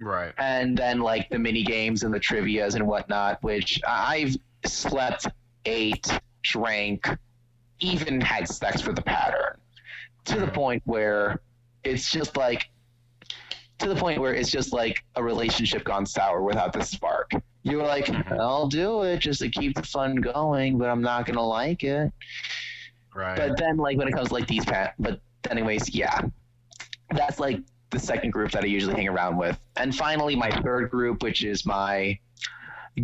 Right. and then like the mini games and the trivias and whatnot, which I've slept, ate, drank, even had sex for the pattern, to the point where it's just like, to the point where it's just like a relationship gone sour without the spark. You were like, Mhm. I'll do it just to keep the fun going, but I'm not gonna like it. Right. But then, like when it comes to like these pat, but anyways, yeah, that's like the second group that I usually hang around with. And finally, my third group, which is my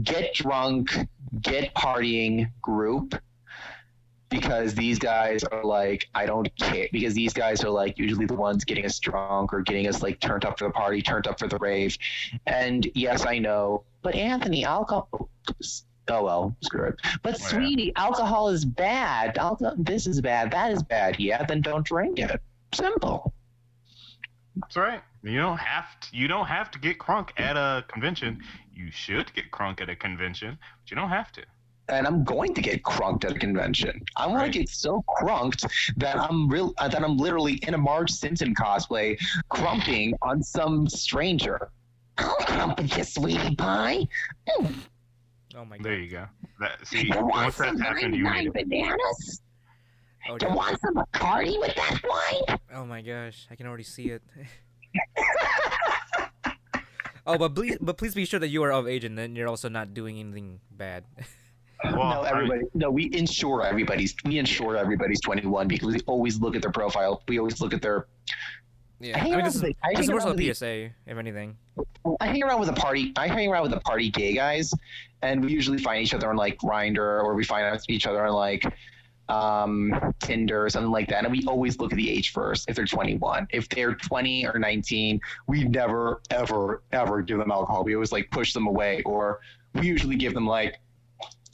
get drunk, get partying group. Because these guys are like, I don't care. Because these guys are like usually the ones getting us drunk or getting us like turned up for the party, turned up for the rave. And yes, I know, but Anthony, alcohol. Oh, oh well, screw it. But oh, Yeah. sweetie, alcohol is bad. Alcohol, this is bad. That is bad. Yeah, then don't drink it. Simple. That's right. You don't have to. You don't have to get crunk at a convention. You should get crunk at a convention, but you don't have to. And I'm going to get crunked at a convention. I want Right. to get so crunked that I'm real. Uh, that I'm literally in a Marge Simpson cosplay, crumping on some stranger. I'll crump with you, sweetie pie. Mm, Oh my There you go. That see, you want once some that's happened, you made bananas? Oh, You want some Bacardi with that wine? oh my gosh, I can already see it. oh, but please, but please be sure that you are of age and then you're also not doing anything bad. Well, no, I mean- everybody. no, we ensure everybody's. We ensure everybody's 21 because we always look at their profile. We always look at their. yeah, I I hang mean around this is, with I this hang is more so a with the- PSA, if anything. I hang around with a party. I hang around with a party gay guys, and we usually find each other on like Grinder or we find each other on like um, Tinder or something like that. And we always look at the age first. If they're 21, if they're 20 or 19, we never, ever, ever give them alcohol. We always like push them away, or we usually give them like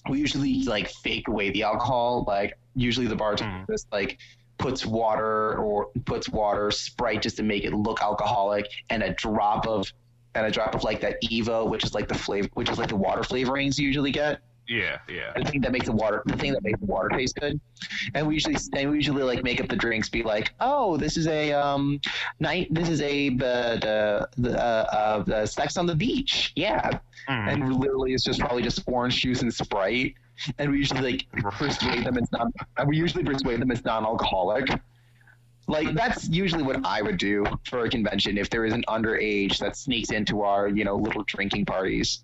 we usually like fake away the alcohol. Like usually the bartender Mhm. just like puts water or puts water Sprite just to make it look alcoholic, and a drop of and a drop of like that Evo, which is like the flavor, which is like the water flavorings you usually get. Yeah, yeah. The thing that makes the water, the thing that makes the water taste good. And we usually, and we usually like make up the drinks, be like, oh, this is a um, night, this is a the the the, uh, uh, sex on the beach, yeah. Mhm. And literally, it's just probably just orange juice and Sprite. And we usually like persuade them it's not. and We usually persuade them it's non-alcoholic. Like that's usually what I would do for a convention if there is an underage that sneaks into our you know little drinking parties.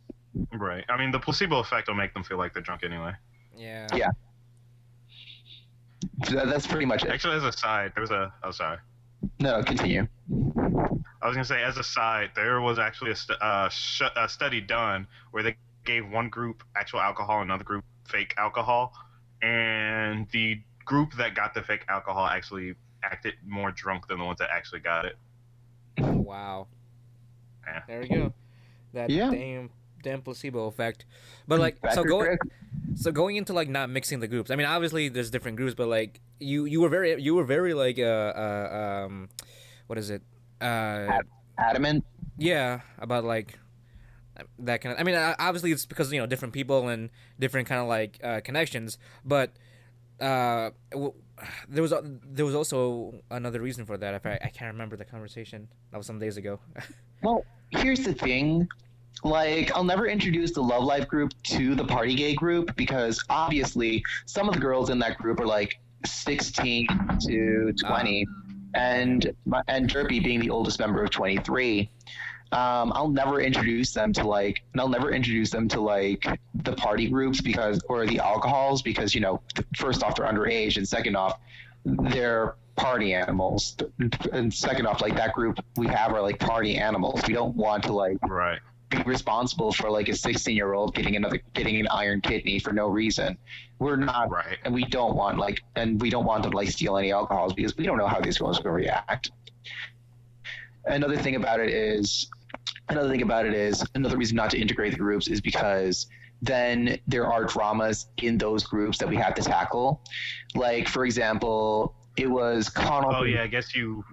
Right. I mean, the placebo effect will make them feel like they're drunk anyway. Yeah. Yeah. So that- that's pretty much it. Actually, as a side, there was a. Oh, sorry. No, continue. I was gonna say, as a side, there was actually a, stu- uh, sh- a study done where they gave one group actual alcohol, another group fake alcohol, and the group that got the fake alcohol actually acted more drunk than the ones that actually got it. Wow. Yeah. There we go. That Yeah. damn damn placebo effect. But like so going so going into like not mixing the groups. I mean obviously there's different groups, but like you you were very you were very like uh uh um what is it? Uh Adamant. yeah, about like that kind of I mean obviously it's because you know different people and different kind of like uh connections, but uh w- there was a- there was also another reason for that. I, I can't remember the conversation. That was some days ago. Well, here's the thing. Like, I'll never introduce the Love Live group to the Party Gay group because obviously some of the girls in that group are like 16 to 20, and my, and Derpy being the oldest member of 23. Um, I'll never introduce them to like, and I'll never introduce them to like the party groups because, or the alcohols because you know, first off they're underage, and second off, they're party animals, and second off, like that group we have are like party animals. We don't want to like Right. Be responsible for like a 16 year old getting another getting an iron kidney for no reason. We're not, Right. and we don't want like, and we don't want them to like steal any alcohols because we don't know how these girls to react. Another thing about it is, another thing about it is another reason not to integrate the groups is because then there are dramas in those groups that we have to tackle. Like for example, it was Connell. Oh yeah, I guess you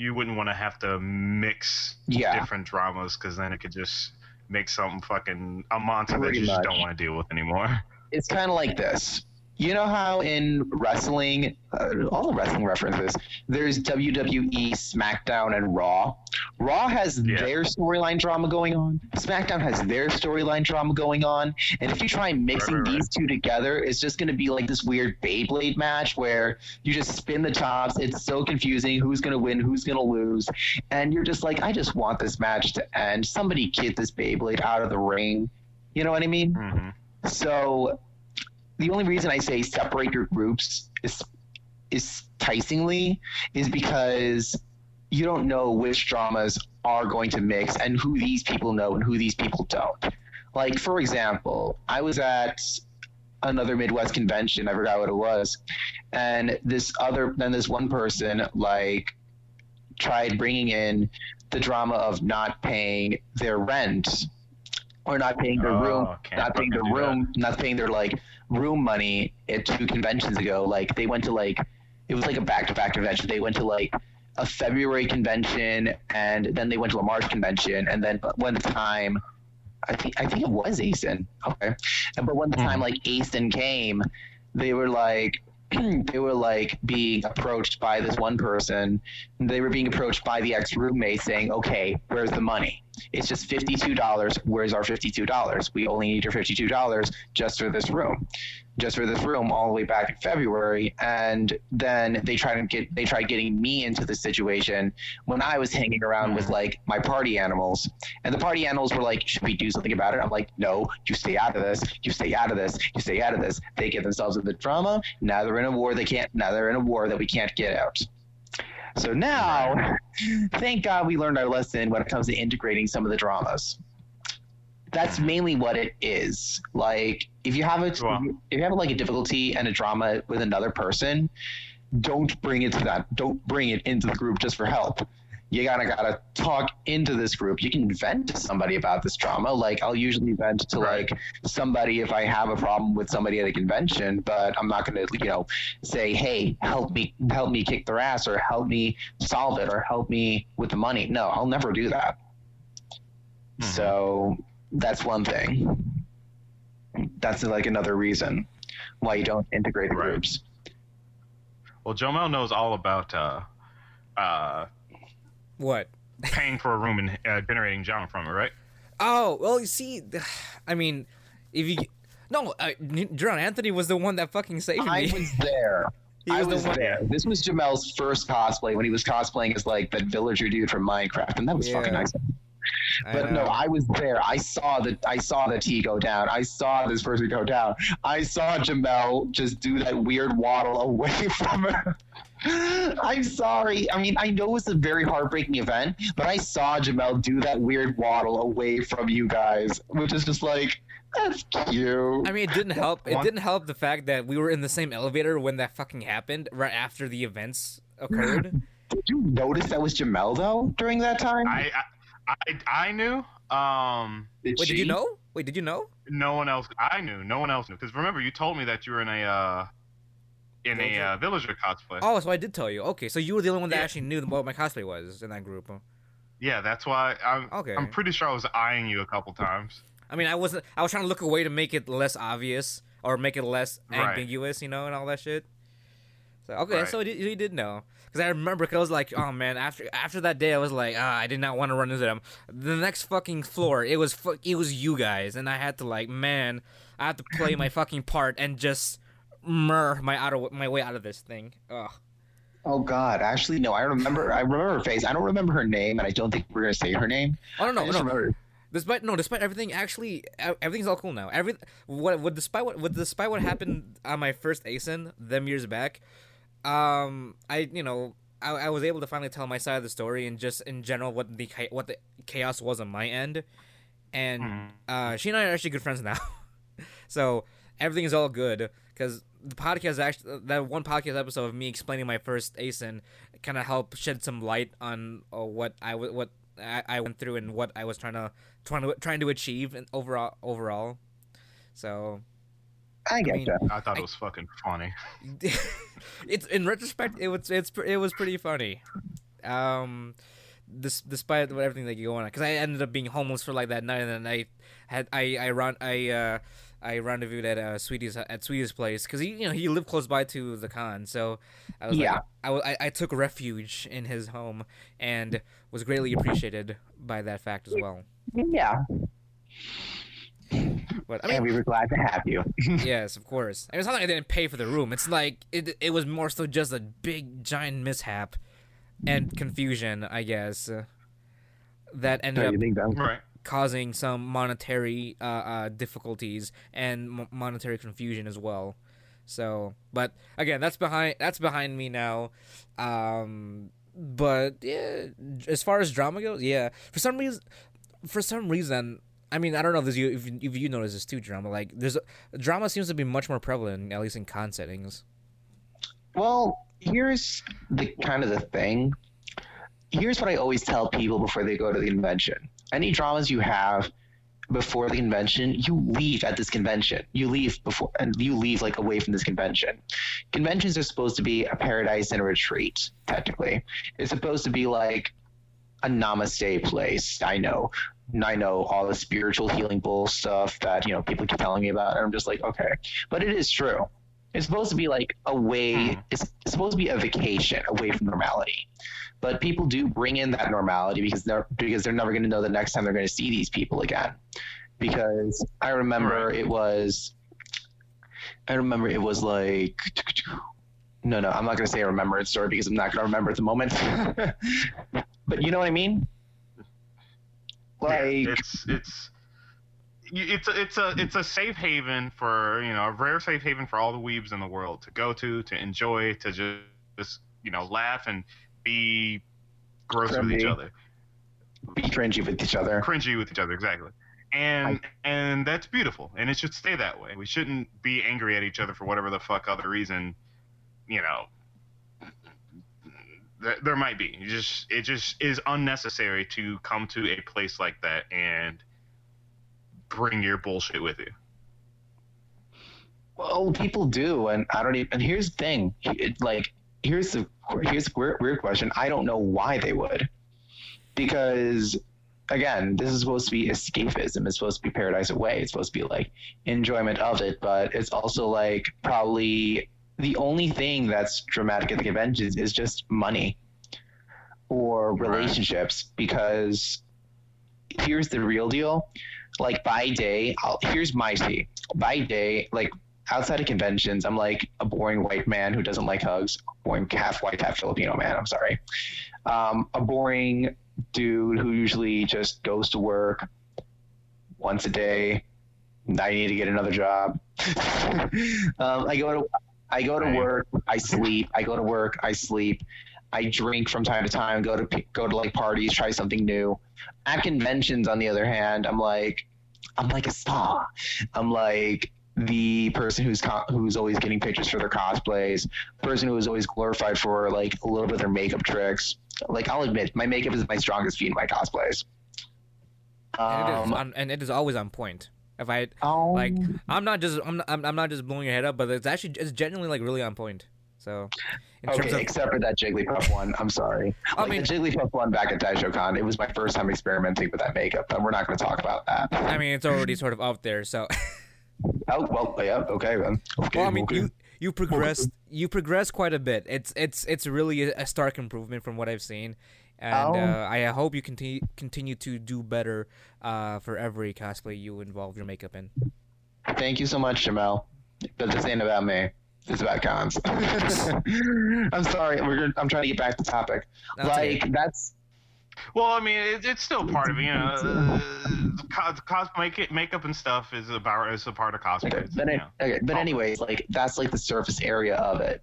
you wouldn't want to have to mix Yeah. different dramas because then it could just make something fucking a monster that Pretty you just don't want to deal with anymore. it's kind of like this. You know how in wrestling, uh, all the wrestling references, there's WWE, SmackDown, and Raw. Raw has Yeah. their storyline drama going on. SmackDown has their storyline drama going on. And if you try mixing Right, right, right. these two together, it's just going to be like this weird Beyblade match where you just spin the tops. It's so confusing. Who's going to win? Who's going to lose? And you're just like, I just want this match to end. Somebody get this Beyblade out of the ring. You know what I mean? hmm So the only reason I say separate your groups is is enticingly is because you don't know which dramas are going to mix and who these people know and who these people don't. Like for example, I was at another Midwest convention, I forgot what it was, and this other then this one person like tried bringing in the drama of not paying their rent or not paying their Oh, room can't paying their do that. room, not paying their like room money at two conventions ago. Like they went to like it was like a back to back convention. They went to like a February convention and then they went to a March convention and then one time I think I think it was ACen. Okay. And But one time mm-hmm. like ACen came, they were like they were like being approached by this one person. They were being approached by the ex roommate saying, Okay, where's the money? It's just $52. Where's our $52? We only need your $52 just for this room. Just for this room all the way back in February. And then they tried to get they tried getting me into the situation when I was hanging around with like my party animals. And the party animals were like, Should we do something about it? I'm like, No, you stay out of this, you stay out of this, you stay out of this. They get themselves in the drama. Now they're in a war they can't now they're in a war that we can't get out. So now thank God we learned our lesson when it comes to integrating some of the dramas. That's mainly what it is. Like if you have a Wow. if you have like a difficulty and a drama with another person, don't bring it to that. Don't bring it into the group just for help. You gotta gotta talk into this group. You can vent to somebody about this drama. Like I'll usually vent to Right. like somebody if I have a problem with somebody at a convention, but I'm not gonna you know say, hey, help me help me kick their ass or help me solve it or help me with the money. No, I'll never do that. Mhm. So that's one thing. That's like another reason why you don't integrate the Right. groups. Well, Jomel knows all about uh, uh, What? paying for a room and uh, generating genre from it, right? Oh, well, you see, I mean, if you no, uh, John Anthony was the one that fucking saved I me. was there. He I was the was one- there. This was Jamel's first cosplay when he was cosplaying as like that villager dude from Minecraft, and that was fucking Yeah. nice. I But no. I was there. I saw the I saw the T go down. I saw this person go down. I saw Jamel just do that weird waddle away from her. I'm sorry. I mean, I know it's a very heartbreaking event, but I saw Jamel do that weird waddle away from you guys, which is just like that's cute. I mean, it didn't help. It didn't help the fact that we were in the same elevator when that fucking happened, right after the events occurred. Did you notice that was Jamel though during that time? I, I, I, I knew. Um, Wait, did she? you know? Wait, did you know? no one else. I knew. No one else knew. Because remember, you told me that you were in a uh, in a Villager? uh, villager cosplay. Oh, so I did tell you. Okay, so you were the only one that Yeah. actually knew what my cosplay was in that group. Yeah, that's why. I'm. Okay. I'm pretty sure I was eyeing you a couple times. I mean, I wasn't. I was trying to look away to make it less obvious or make it less Right. ambiguous, you know, and all that shit. So okay, Right. so he, he did know because I remember because I was like, oh man, after after that day, I was like, ah, I did not want to run into them. The next fucking floor, it was fu- it was you guys, and I had to like, man, I had to play my fucking part and just mur my out of my way out of this thing. Ugh. Oh God, actually, no. I remember. I remember her face. I don't remember her name, and I don't think we're gonna say her name. Oh I no, just no. remember. Despite no, despite everything, actually, everything's all cool now. Every what, what despite what, what despite what happened on my first ACen them years back, um, I you know I, I was able to finally tell my side of the story and just in general what the what the chaos was on my end, and Mhm. uh, she and I are actually good friends now, so everything is all good because the podcast actually that one podcast episode of me explaining my first ACen kind of helped shed some light on uh, what I w- what I, I went through and what I was trying to trying to trying to achieve and overall overall. So I get mean- you. I thought it was fucking funny. it's in retrospect it was it's it was pretty funny. Um this, despite everything that you go on because I ended up being homeless for like that night and then I had I I run I uh I rendezvoused at uh, Sweetie's at Sweetie's place because he you know he lived close by to the con so I was Yeah. like I, I I took refuge in his home and was greatly appreciated by that fact as well. Yeah, But I mean, and we were glad to have you. yes, of course. I mean, it's not like I didn't pay for the room. It's like it it was more so just a big giant mishap and confusion, I guess. uh, that ended So up you think that? Right. Causing some monetary uh, uh, difficulties and m- monetary confusion as well. So, but again, that's behind that's behind me now. Um, but yeah, as far as drama goes, yeah, for some reason, for some reason, I mean, I don't know if, you, if, if you notice this too, drama. Like, there's drama seems to be much more prevalent, at least in con settings. Well, here's the kind of the thing. Here's what I always tell people before they go to the convention. Any dramas you have before the convention, you leave at this convention. You leave before, and you leave like away from this convention. Conventions are supposed to be a paradise and a retreat. Technically, it's supposed to be like a namaste place. I know, I know all the spiritual healing bull stuff that you know people keep telling me about, and I'm just like, okay, but it is true. It's supposed to be like a way. Hmm. It's, it's supposed to be a vacation away from normality, but people do bring in that normality because they're because they're never going to know the next time they're going to see these people again. Because I remember it was, I remember it was like, no, no, I'm not going to say a remembered story because I'm not going to remember at the moment. but you know what I mean? Like, Yeah, it's it's it's a, it's a it's a safe haven for you know a rare safe haven for all the weebs in the world to go to to enjoy to just, just you know laugh and be gross with each other. Be cringy with each other. cringy with each other exactly. And and that's beautiful and it should stay that way. We shouldn't be angry at each other for whatever the fuck other reason you know. There, there might be. You just it just is unnecessary to come to a place like that and bring your bullshit with you. Well, people do, and I don't even. And here's the thing: it, like, here's the here's the weird, weird question. I don't know why they would, because again, this is supposed to be escapism. It's supposed to be paradise away. It's supposed to be like enjoyment of it, but it's also like probably the only thing that's dramatic at the conventions is just money or relationships. Because here's the real deal: like by day, I'll, here's my tea. By day, like outside of conventions, I'm like a boring white man who doesn't like hugs. Boring half white, half Filipino man. I'm sorry. Um, a boring dude who usually just goes to work once a day. I need to get another job. um, I go to I go to work. I sleep. I go to work. I sleep. I drink from time to time. Go to go to like parties. Try something new. At conventions, on the other hand, I'm like I'm like a star. I'm like the person who's co- who's always getting pictures for their cosplays, person who is always glorified for like a little bit of their makeup tricks. Like I'll admit, my makeup is my strongest feat in my cosplays. And it is Um, on, and it is always on point. If I oh, like, I'm not just I'm not, I'm, I'm not just blowing your head up, but it's actually it's genuinely like really on point. So, in terms okay, of except for that Jigglypuff one. I'm sorry. I Like mean- the Jigglypuff one back at Daisho Con, it was my first time experimenting with that makeup, and we're not going to talk about that. I mean, it's already sort of out there. So, oh well, yeah, okay then. Okay, well, I mean, okay. you you progressed you progressed quite a bit. It's it's it's really a, stark improvement from what I've seen, and Oh. uh, I hope you continue continue to do better uh, for every cosplay you involve your makeup in. Thank you so much, Jamel. But this ain't about me. It's about cons. I'm sorry. We're gonna, I'm trying to get back to the topic. That's like okay. that's well i mean it, it's still part of it you know uh, cos, cos make makeup and stuff is about is a part of cosplay okay. But, it, know. okay, but anyways, like that's like the surface area of it.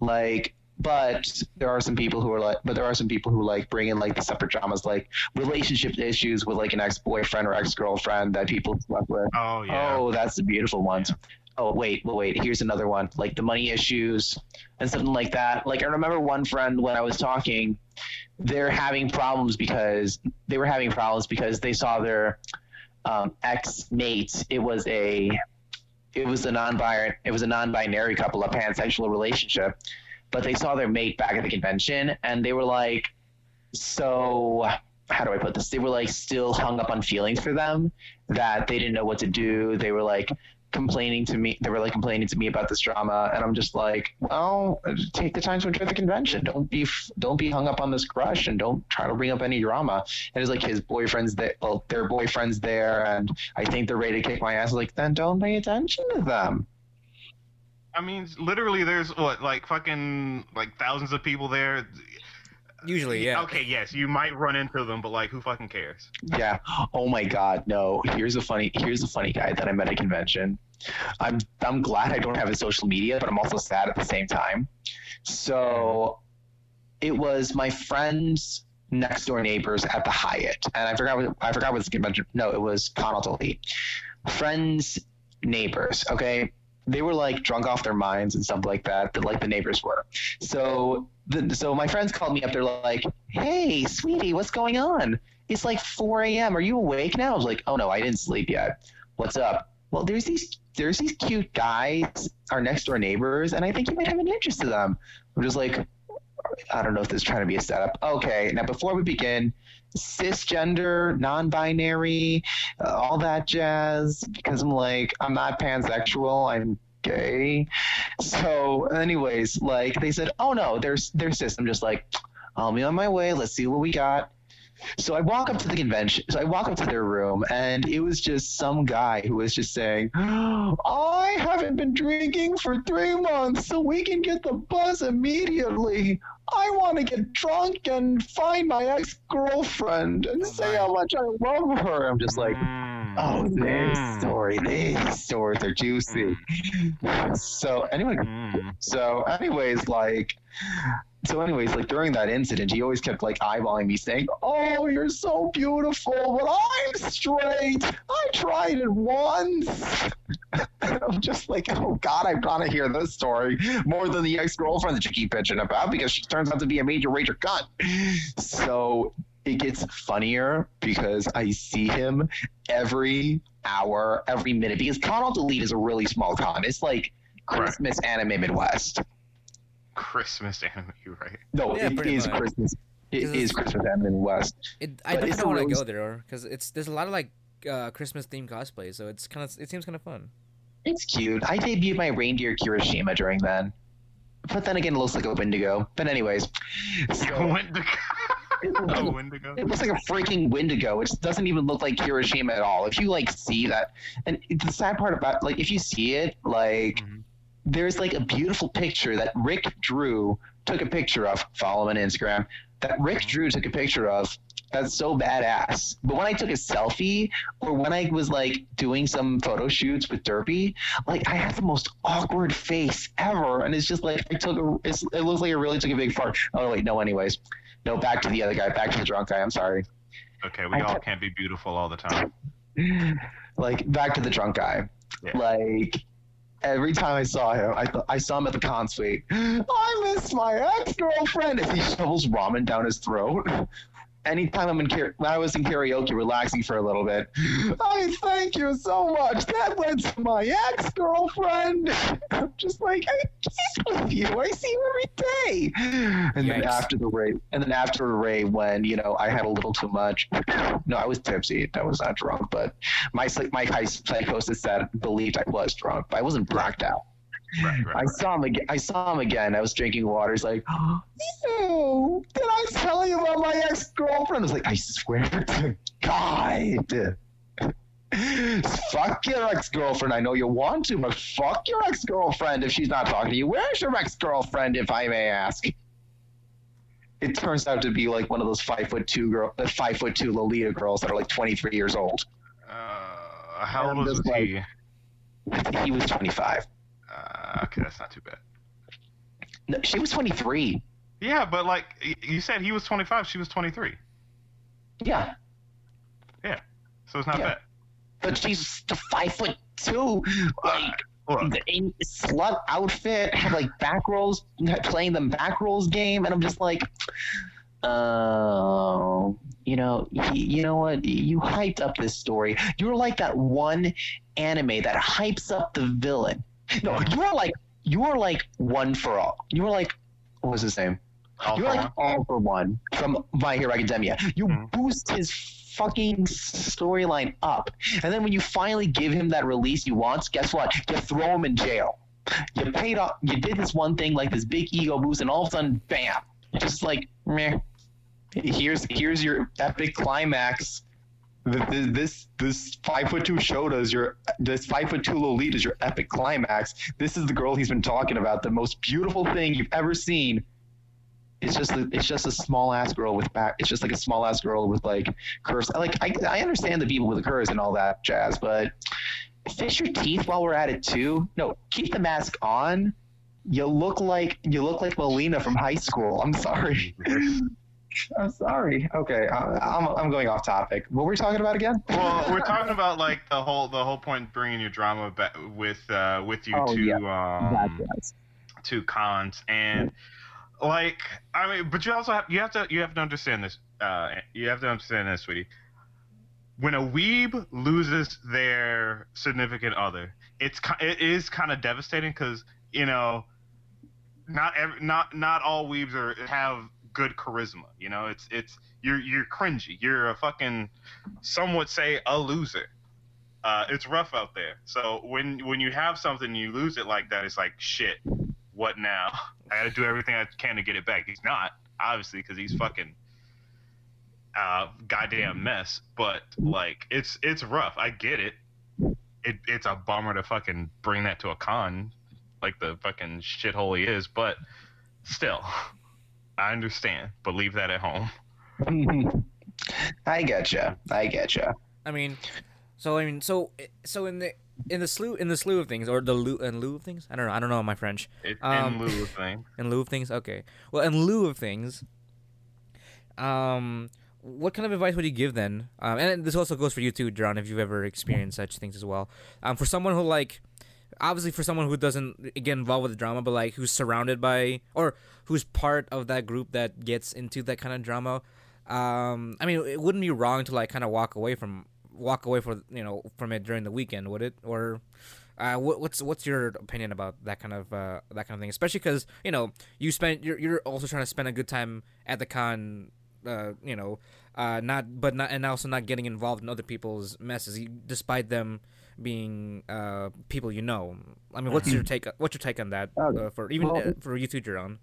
Like, but there are some people who are like, but there are some people who like bring in like the separate dramas, like relationship issues with like an ex boyfriend or ex girlfriend that people slept with. oh yeah Oh, that's the beautiful ones. Oh wait, well wait. Here's another one, like the money issues and something like that. Like I remember one friend when I was talking, they're having problems because they were having problems because they saw their um, ex mate. It was a, it was a non-binary, it was a non-binary couple, a pansexual relationship, but they saw their mate back at the convention and they were like, so how do I put this? They were like still hung up on feelings for them that they didn't know what to do. They were like complaining to me. They were like complaining to me about this drama, and I'm just like, well, take the time to enjoy the convention. Don't be don't be hung up on this crush, and don't try to bring up any drama. And it's like his boyfriend's there, well, their boyfriend's there, and I think they're ready to kick my ass. Like, then don't pay attention to them. I mean, literally, there's what like fucking like thousands of people there. Usually, yeah. Okay, yes, you might run into them, but like, who fucking cares? Yeah. Oh my God. No. Here's a funny. Here's a funny guy that I met at a convention. I'm I'm glad I don't have his social media, but I'm also sad at the same time. So, it was my friend's next door neighbors at the Hyatt, and I forgot what I forgot what the convention. No, it was Connaught Elite. Friends, neighbors. Okay. They were like drunk off their minds and stuff like that, but like the neighbors were. So, the, so my friends called me up. They're like, "Hey, sweetie, what's going on?" It's like 4 a.m. Are you awake now? I was like, "Oh no, I didn't sleep yet." What's up? Well, there's these there's these cute guys, our next door neighbors, and I think you might have an interest in them. I'm just like, I don't know if this is trying to be a setup. Okay, now before we begin, cisgender, non-binary, uh, all that jazz. Because I'm like, I'm not pansexual. I'm gay. So, anyways, like they said, oh no, there's there's cis. I'm just like, I'll be on my way. Let's see what we got. So I walk up to the convention. So I walk up to their room, and it was just some guy who was just saying, "I haven't been drinking for three months, so we can get the buzz immediately. I want to get drunk and find my ex girlfriend and Oh say how much I love her." I'm just like, Mm. "Oh, this Mm. story, these stories are juicy." So anyway, Mm. so, anyways, like, so, anyways, like during that incident, he always kept like eyeballing me, saying, "Oh, you're so beautiful, but I'm straight. I tried it once." And I'm just like, "Oh God, I gotta hear this story more than the ex-girlfriend that you keep bitching about because she turns out to be a major rager cunt." So it gets funnier because I see him every hour, every minute. Because Con Delete is a really small con. It's like Correct. Christmas Anime Midwest. Christmas anime, right. No, Yeah, it pretty is much. Christmas. It 'Cause is it's- Christmas Anime Midwest. It, I But kind it's of a want to really- go there because it's there's a lot of like uh, Christmas themed cosplay, so it's kind of it seems kind of fun. It's cute. I debuted my reindeer Kirishima during then. But then again, it looks like a Wendigo. But anyways, so Wendigo. oh, Wendigo. it looks like a freaking Wendigo. It doesn't even look like Kirishima at all. If you like see that, and the sad part about like if you see it, like Mhm. there's like a beautiful picture that Rick Drew took a picture of. Follow him on Instagram. That Rick Drew took a picture of. That's so badass. But when I took a selfie, or when I was like doing some photo shoots with Derpy, like I had the most awkward face ever, and it's just like I took a. It's, it looks like I really took a big fart. Oh wait, no. Anyways, no. Back to the other guy. Back to the drunk guy. I'm sorry. Okay, we all can't be beautiful all the time. like back to the drunk guy. Yeah. Like every time I saw him, I th- I saw him at the con suite. I miss my ex girlfriend as he shovels ramen down his throat. Anytime I'm in when I was in karaoke, relaxing for a little bit. I thank you so much. That went to my ex girlfriend. I'm just like I keep with you. I see you every day. And then after the rave, and then after the rave, when you know I had a little too much. No, I was tipsy. I was not drunk, but my my high psychosis said believed I was drunk, but I wasn't blacked out. Right, right. I saw him again. I saw him again. I was drinking water. He's like, "Ew, did I tell you about my ex girlfriend?" I was like, "I swear to God." Fuck your ex girlfriend. I know you want to, but fuck your ex girlfriend if she's not talking to you. Where's your ex girlfriend, if I may ask? It turns out to be like one of those five foot two girl, the five foot two Lolita girls that are like twenty three years old. Uh, how old was like- he? He was twenty five. Uh, okay, that's not too bad. No, she was twenty three. Yeah, but like you said, he was 25. She was 23. Yeah, Yeah. So it's not Yeah. bad. but she's five foot two, like Look, in slut outfit, had like back rolls, playing the back rolls game, and I'm just like, oh, you know, you know what? You hyped up this story. You're like that one anime that hypes up the villain. No, you're like you're like one for all. You're like what was his name? all You're like one. all for one from My Hero Academia. You Mhm. boost his fucking storyline up, and then when you finally give him that release he wants, guess what? You throw him in jail. You paid off. You did this one thing like this big ego boost, and all of a sudden, bam! Just like, meh. Here's here's your epic climax. Th- th- This this five foot two Shota is your this five foot two Lolita is your epic climax. This is the girl he's been talking about, the most beautiful thing you've ever seen it's just a, it's just a small ass girl with back. It's just like a small ass girl with like curves. Like I I understand the people with the curves and all that jazz, but fish your teeth while we're at it too. No, keep the mask on. You look like you look like Melina from high school. I'm sorry. I'm sorry. Okay, I, I'm I'm going off topic. What were we talking about again? well, we're talking about like the whole the whole point bringing your drama back with uh, with you Oh, to yeah. um, to cons and like I mean, but you also have you have to you have to understand this. Uh, you have to understand this, sweetie. When a weeb loses their significant other, it's it is kind of devastating because you know, not every, not not all weebs are have good charisma. You know, it's it's you're you're cringy. You're a fucking some would say a loser. Uh, it's rough out there. So when when you have something you lose it like that, it's like shit. What now? I got to do everything I can to get it back. He's not obviously because he's fucking uh, goddamn mess. But like it's it's rough. I get it. It it's a bummer to fucking bring that to a con, like the fucking shithole he is. But still, I understand. But leave that at home. I getcha. I getcha. I mean, so I mean, so so in the in the slew in the slew of things or the lieu in lieu of things. I don't know. I don't know my French. It, Um, in lieu of things. In lieu of things. Okay. Well, in lieu of things, um, what kind of advice would you give then? Um, and this also goes for you too, John, if you've ever experienced such things as well. Um, for someone who like, obviously for someone who doesn't get involved with the drama, but like who's surrounded by or who's part of that group that gets into that kind of drama. Um, I mean, it wouldn't be wrong to like kind of walk away from walk away for you know from it during the weekend, would it? Or uh, what, what's what's your opinion about that kind of uh, that kind of thing? Especially because you know you spend you're, you're also trying to spend a good time at the con, uh, you know, uh, not but not and also not getting involved in other people's messes, despite them being uh, people you know. I mean, what's your take? What's your take on that Okay. uh, for even Well- uh, for you too, Jerome?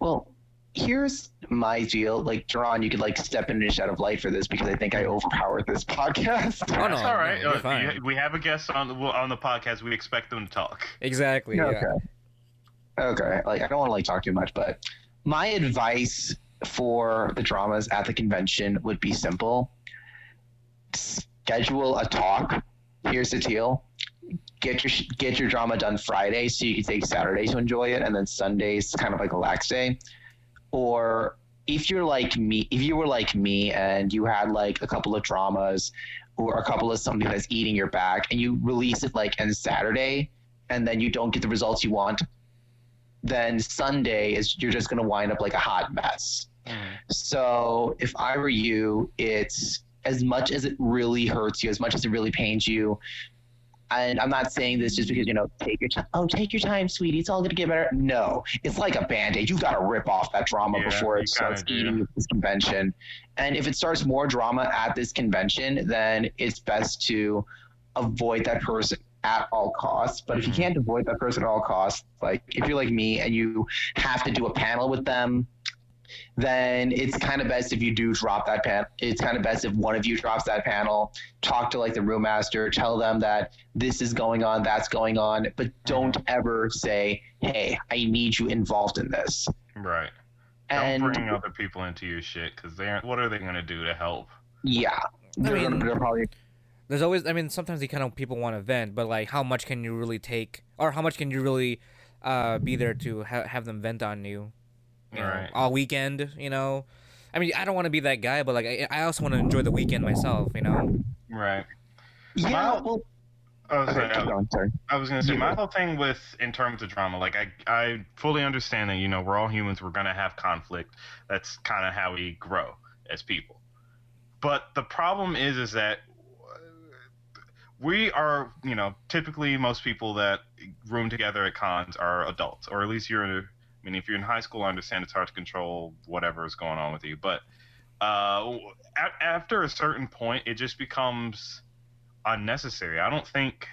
Well, here's my deal. Like, Jerron, you could like step in and shed of light for this because I think I overpowered this podcast. Oh, no, all right. no, Uh, fine. we- we have a guest on the on the podcast. We expect them to talk. Exactly. Yeah. Okay. Okay. Like, I don't want to like talk too much, but my advice for the dramas at the convention would be simple: schedule a talk. Here's the deal: get your get your drama done Friday, so you can take Saturday to enjoy it, and then Sunday's kind of like a lax day. Or if you're like me, if you were like me and you had like a couple of dramas or a couple of something that's eating your back, and you release it like on Saturday, and then you don't get the results you want, then Sunday is you're just gonna wind up like a hot mess. Mm. So if I were you, it's as much as it really hurts you, as much as it really pains you. And I'm not saying this just because you know take your time. Oh, take your time, sweetie. It's all gonna get better. No, it's like a band-aid. You got to rip off that drama Yeah, before it starts do. eating at this convention. And if it starts more drama at this convention, then it's best to avoid that person at all costs. But if you Mhm. can't avoid that person at all costs, like if you're like me and you have to do a panel with them, then it's kind of best if you do drop that pan. It's kind of best if one of you drops that panel. Talk to like the room master, tell them that this is going on, that's going on, but don't ever say, "Hey, I need you involved in this." Right. And Don't bring other people into your shit because they aren't. What are they gonna do to help? yeah, they're, mean- they're probably there's always i mean sometimes you kind of people want to vent but like how much can you really take or how much can you really uh be there to ha- have them vent on you, you know, Right. all weekend you know i mean i don't want to be that guy but like i, I also want to enjoy the weekend myself you know Right. yeah. Well, Well, I was, okay, I, keep going, sorry. I was gonna say Yeah. my whole thing with in terms of drama, like I I fully understand that you know we're all humans, we're gonna have conflict. That's kind of how we grow as people. But the problem is, is that uh, we are, you know, typically most people that room together at cons are adults, or at least you're. I mean, if you're in high school, I understand it's hard to control whatever is going on with you, but uh, a- after a certain point, it just becomes unnecessary. I don't think.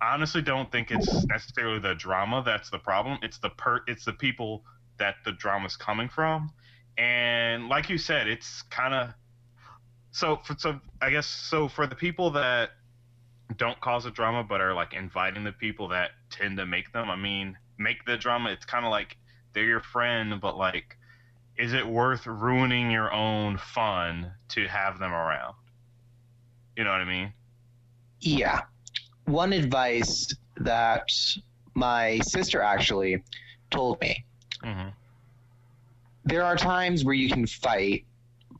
I honestly don't think it's necessarily the drama that's the problem. It's the per. It's the people that the drama's coming from, and like you said, it's kind of. So for so I guess so for the people that don't cause a drama but are like inviting the people that tend to make them. I mean, make the drama. It's kind of like they're your friend, but like is it worth ruining your own fun to have them around? You know what I mean? Yeah. One advice that my sister actually told me hmm there are times where you can fight,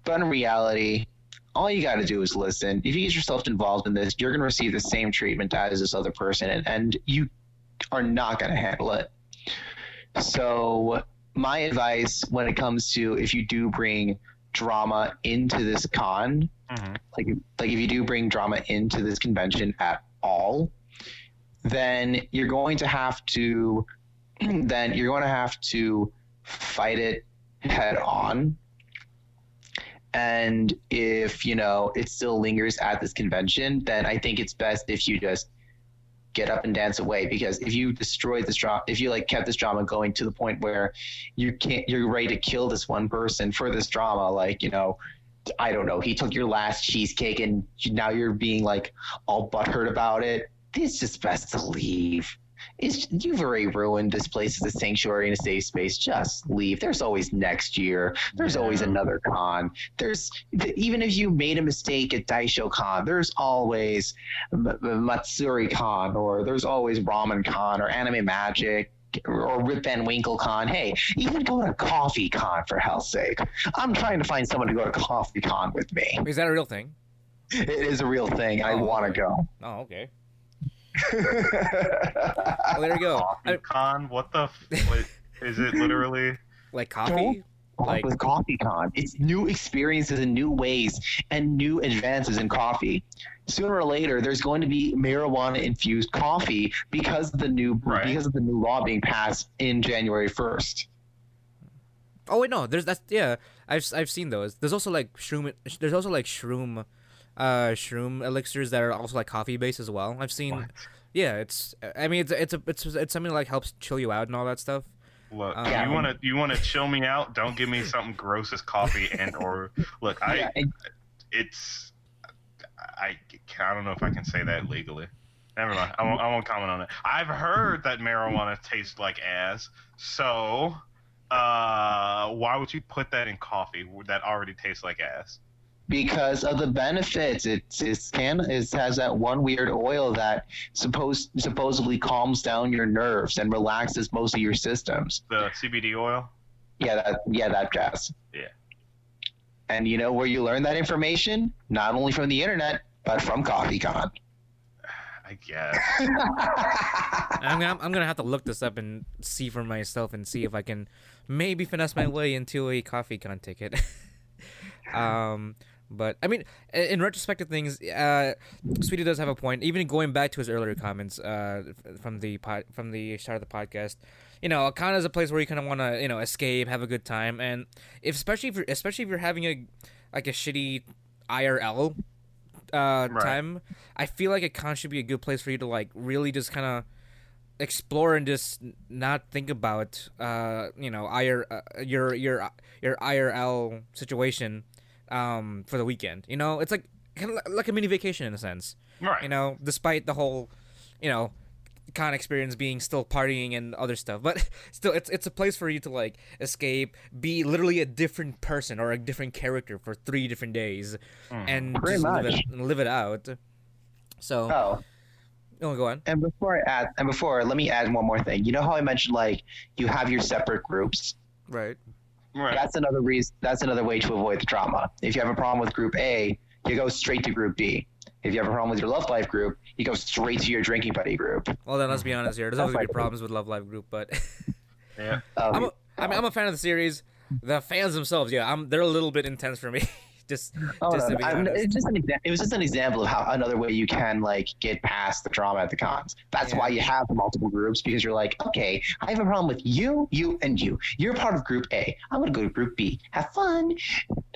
but in reality, all you got to do is listen. If you get yourself involved in this, you're going to receive the same treatment as this other person, and, and you are not going to handle it. So, my advice when it comes to if you do bring drama into this con, hmm like like if you do bring drama into this convention at all, then you're going to have to then you're going to have to fight it head on. And if you know it still lingers at this convention, then I think it's best if you just get up and dance away because if you destroy this drama if you like kept this drama going to the point where you can't you're ready to kill this one person for this drama like you know I don't know, he took your last cheesecake and now you're being like all butthurt about it. It's just best to leave. It's you've already ruined this place as a sanctuary and a safe space. Just leave. There's always next year. There's always another con. There's even if you made a mistake at Daisho Con, there's always Matsuri Con or there's always Ramen Con or Anime Magic or Rip Van Winkle Con. Hey, even go to Coffee Con for hell's sake. I'm trying to find someone to go to Coffee Con with me. Is that a real thing? It is a real thing. I Oh. want to go. Oh, okay. Well, there you go. Coffee I- con? What the? F- what, is it literally? like coffee? Like- with Coffee Con, it's new experiences and new ways and new advances in coffee. Sooner or later, there's going to be marijuana infused coffee because of the new Right. because of the new law being passed in January 1st. Oh wait, no. There's that's yeah. I've I've seen those. There's also like shroom. There's also like shroom, uh, shroom elixirs that are also like coffee based as well. I've seen. What? Yeah, it's. I mean, it's it's a it's it's something that like helps chill you out and all that stuff. Look, Um, you want to you want to chill me out? Don't give me something gross as coffee and or look. I Yeah, and- it's I I don't know if I can say that legally. Never mind. I won't, I won't comment on it. I've heard that marijuana tastes like ass. So, uh, why would you put that in coffee that already tastes like ass? Because of the benefits. It's it's can it has that one weird oil that supposed supposedly calms down your nerves and relaxes most of your systems. The CBD oil. Yeah, that yeah, that jazz. Yeah. And you know where you learn that information? Not only from the internet, but from CoffeeCon. I guess. I'm gonna I'm gonna have to look this up and see for myself and see if I can maybe finesse my way into a coffee con ticket. um, but I mean, in retrospect of things, uh, Sweetie does have a point. Even going back to his earlier comments, uh, from the pod, from the start of the podcast, you know, a con is a place where you kind of want to, you know, escape, have a good time, and if especially if you're, especially if you're having a like a shitty IRL uh, Right. time, I feel like a con should be a good place for you to like really just kind of explore and just not think about uh you know IR, uh, your your your IRL situation um for the weekend. You know, it's like kind of like a mini vacation in a sense. Right. You know, despite the whole you know con experience being still partying and other stuff, but still it's it's a place for you to like escape, be literally a different person or a different character for 3 different days and Pretty just live it, live it out. So, Oh, oh, go on. and before I add, and before let me add one more thing. You know how I mentioned like you have your separate groups. Right. Right. That's another reason. That's another way to avoid the drama. If you have a problem with Group A, you go straight to Group B. If you have a problem with your Love Live group, you go straight to your drinking buddy group. Well, then let's be honest here. There's I'll always gonna be problems with Love Live group, but Yeah. Um, I'm a, I mean, I'm a fan of the series. The fans themselves, yeah, I'm they're a little bit intense for me. just, Oh, just no, I'm- it's just an it was just an example of how another way you can like get past the drama at the cons. That's Yeah. why you have multiple groups because you're like, okay, I have a problem with you, you, and you. You're part of Group A. I'm gonna go to Group B. Have fun,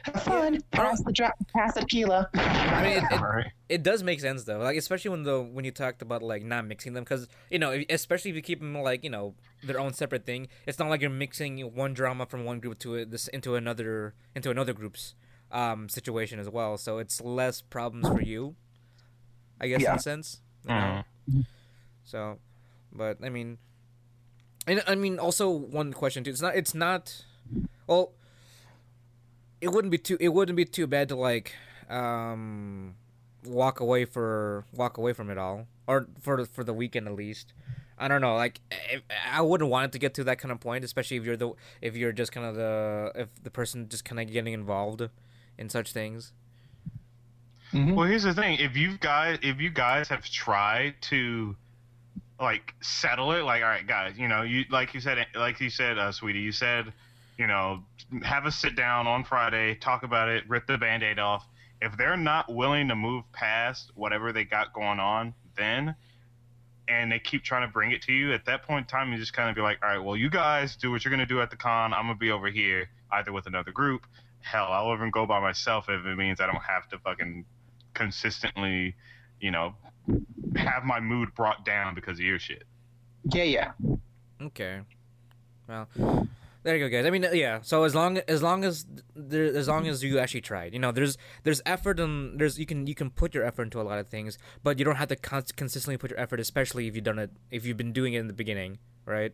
have fun. Pass the dra- pass the tequila. I mean, it, it, it does make sense though, like especially when the when you talked about like not mixing them, because you know, if- especially if you keep them like you know their own separate thing, it's not like you're mixing one drama from one group to a, this into another into another group's um situation as well. So it's less problems for you, I guess in a sense. you know? Mhm. So, but I mean, and I mean also one question too. It's not. It's not. Well, it wouldn't be too it wouldn't be too bad to like um walk away for walk away from it all or for for the weekend at least. I don't know. Like, if, I wouldn't want it to get to that kind of point, especially if you're the if you're just kind of the if the person just kind of getting involved in such things. Mhm. Well, here's the thing: if you guys, if you guys have tried to, like, settle it, like, all right, guys, you know, you like you said, like you said, uh, sweetie, you said, you know, have a sit down on Friday, talk about it, rip the band-aid off. If they're not willing to move past whatever they got going on, then, and they keep trying to bring it to you, at that point in time, you just kind of be like, all right, well, you guys do what you're gonna do at the con. I'm gonna be over here, either with another group. Hell, I'll even go by myself if it means I don't have to fucking consistently, you know, have my mood brought down because of your shit. Yeah, yeah. Okay. Well, there you go, guys. I mean, yeah. So as long as long as there, as long as you actually tried, you know, there's there's effort and there's you can you can put your effort into a lot of things, but you don't have to con- consistently put your effort, especially if you've done it if you've been doing it in the beginning, right?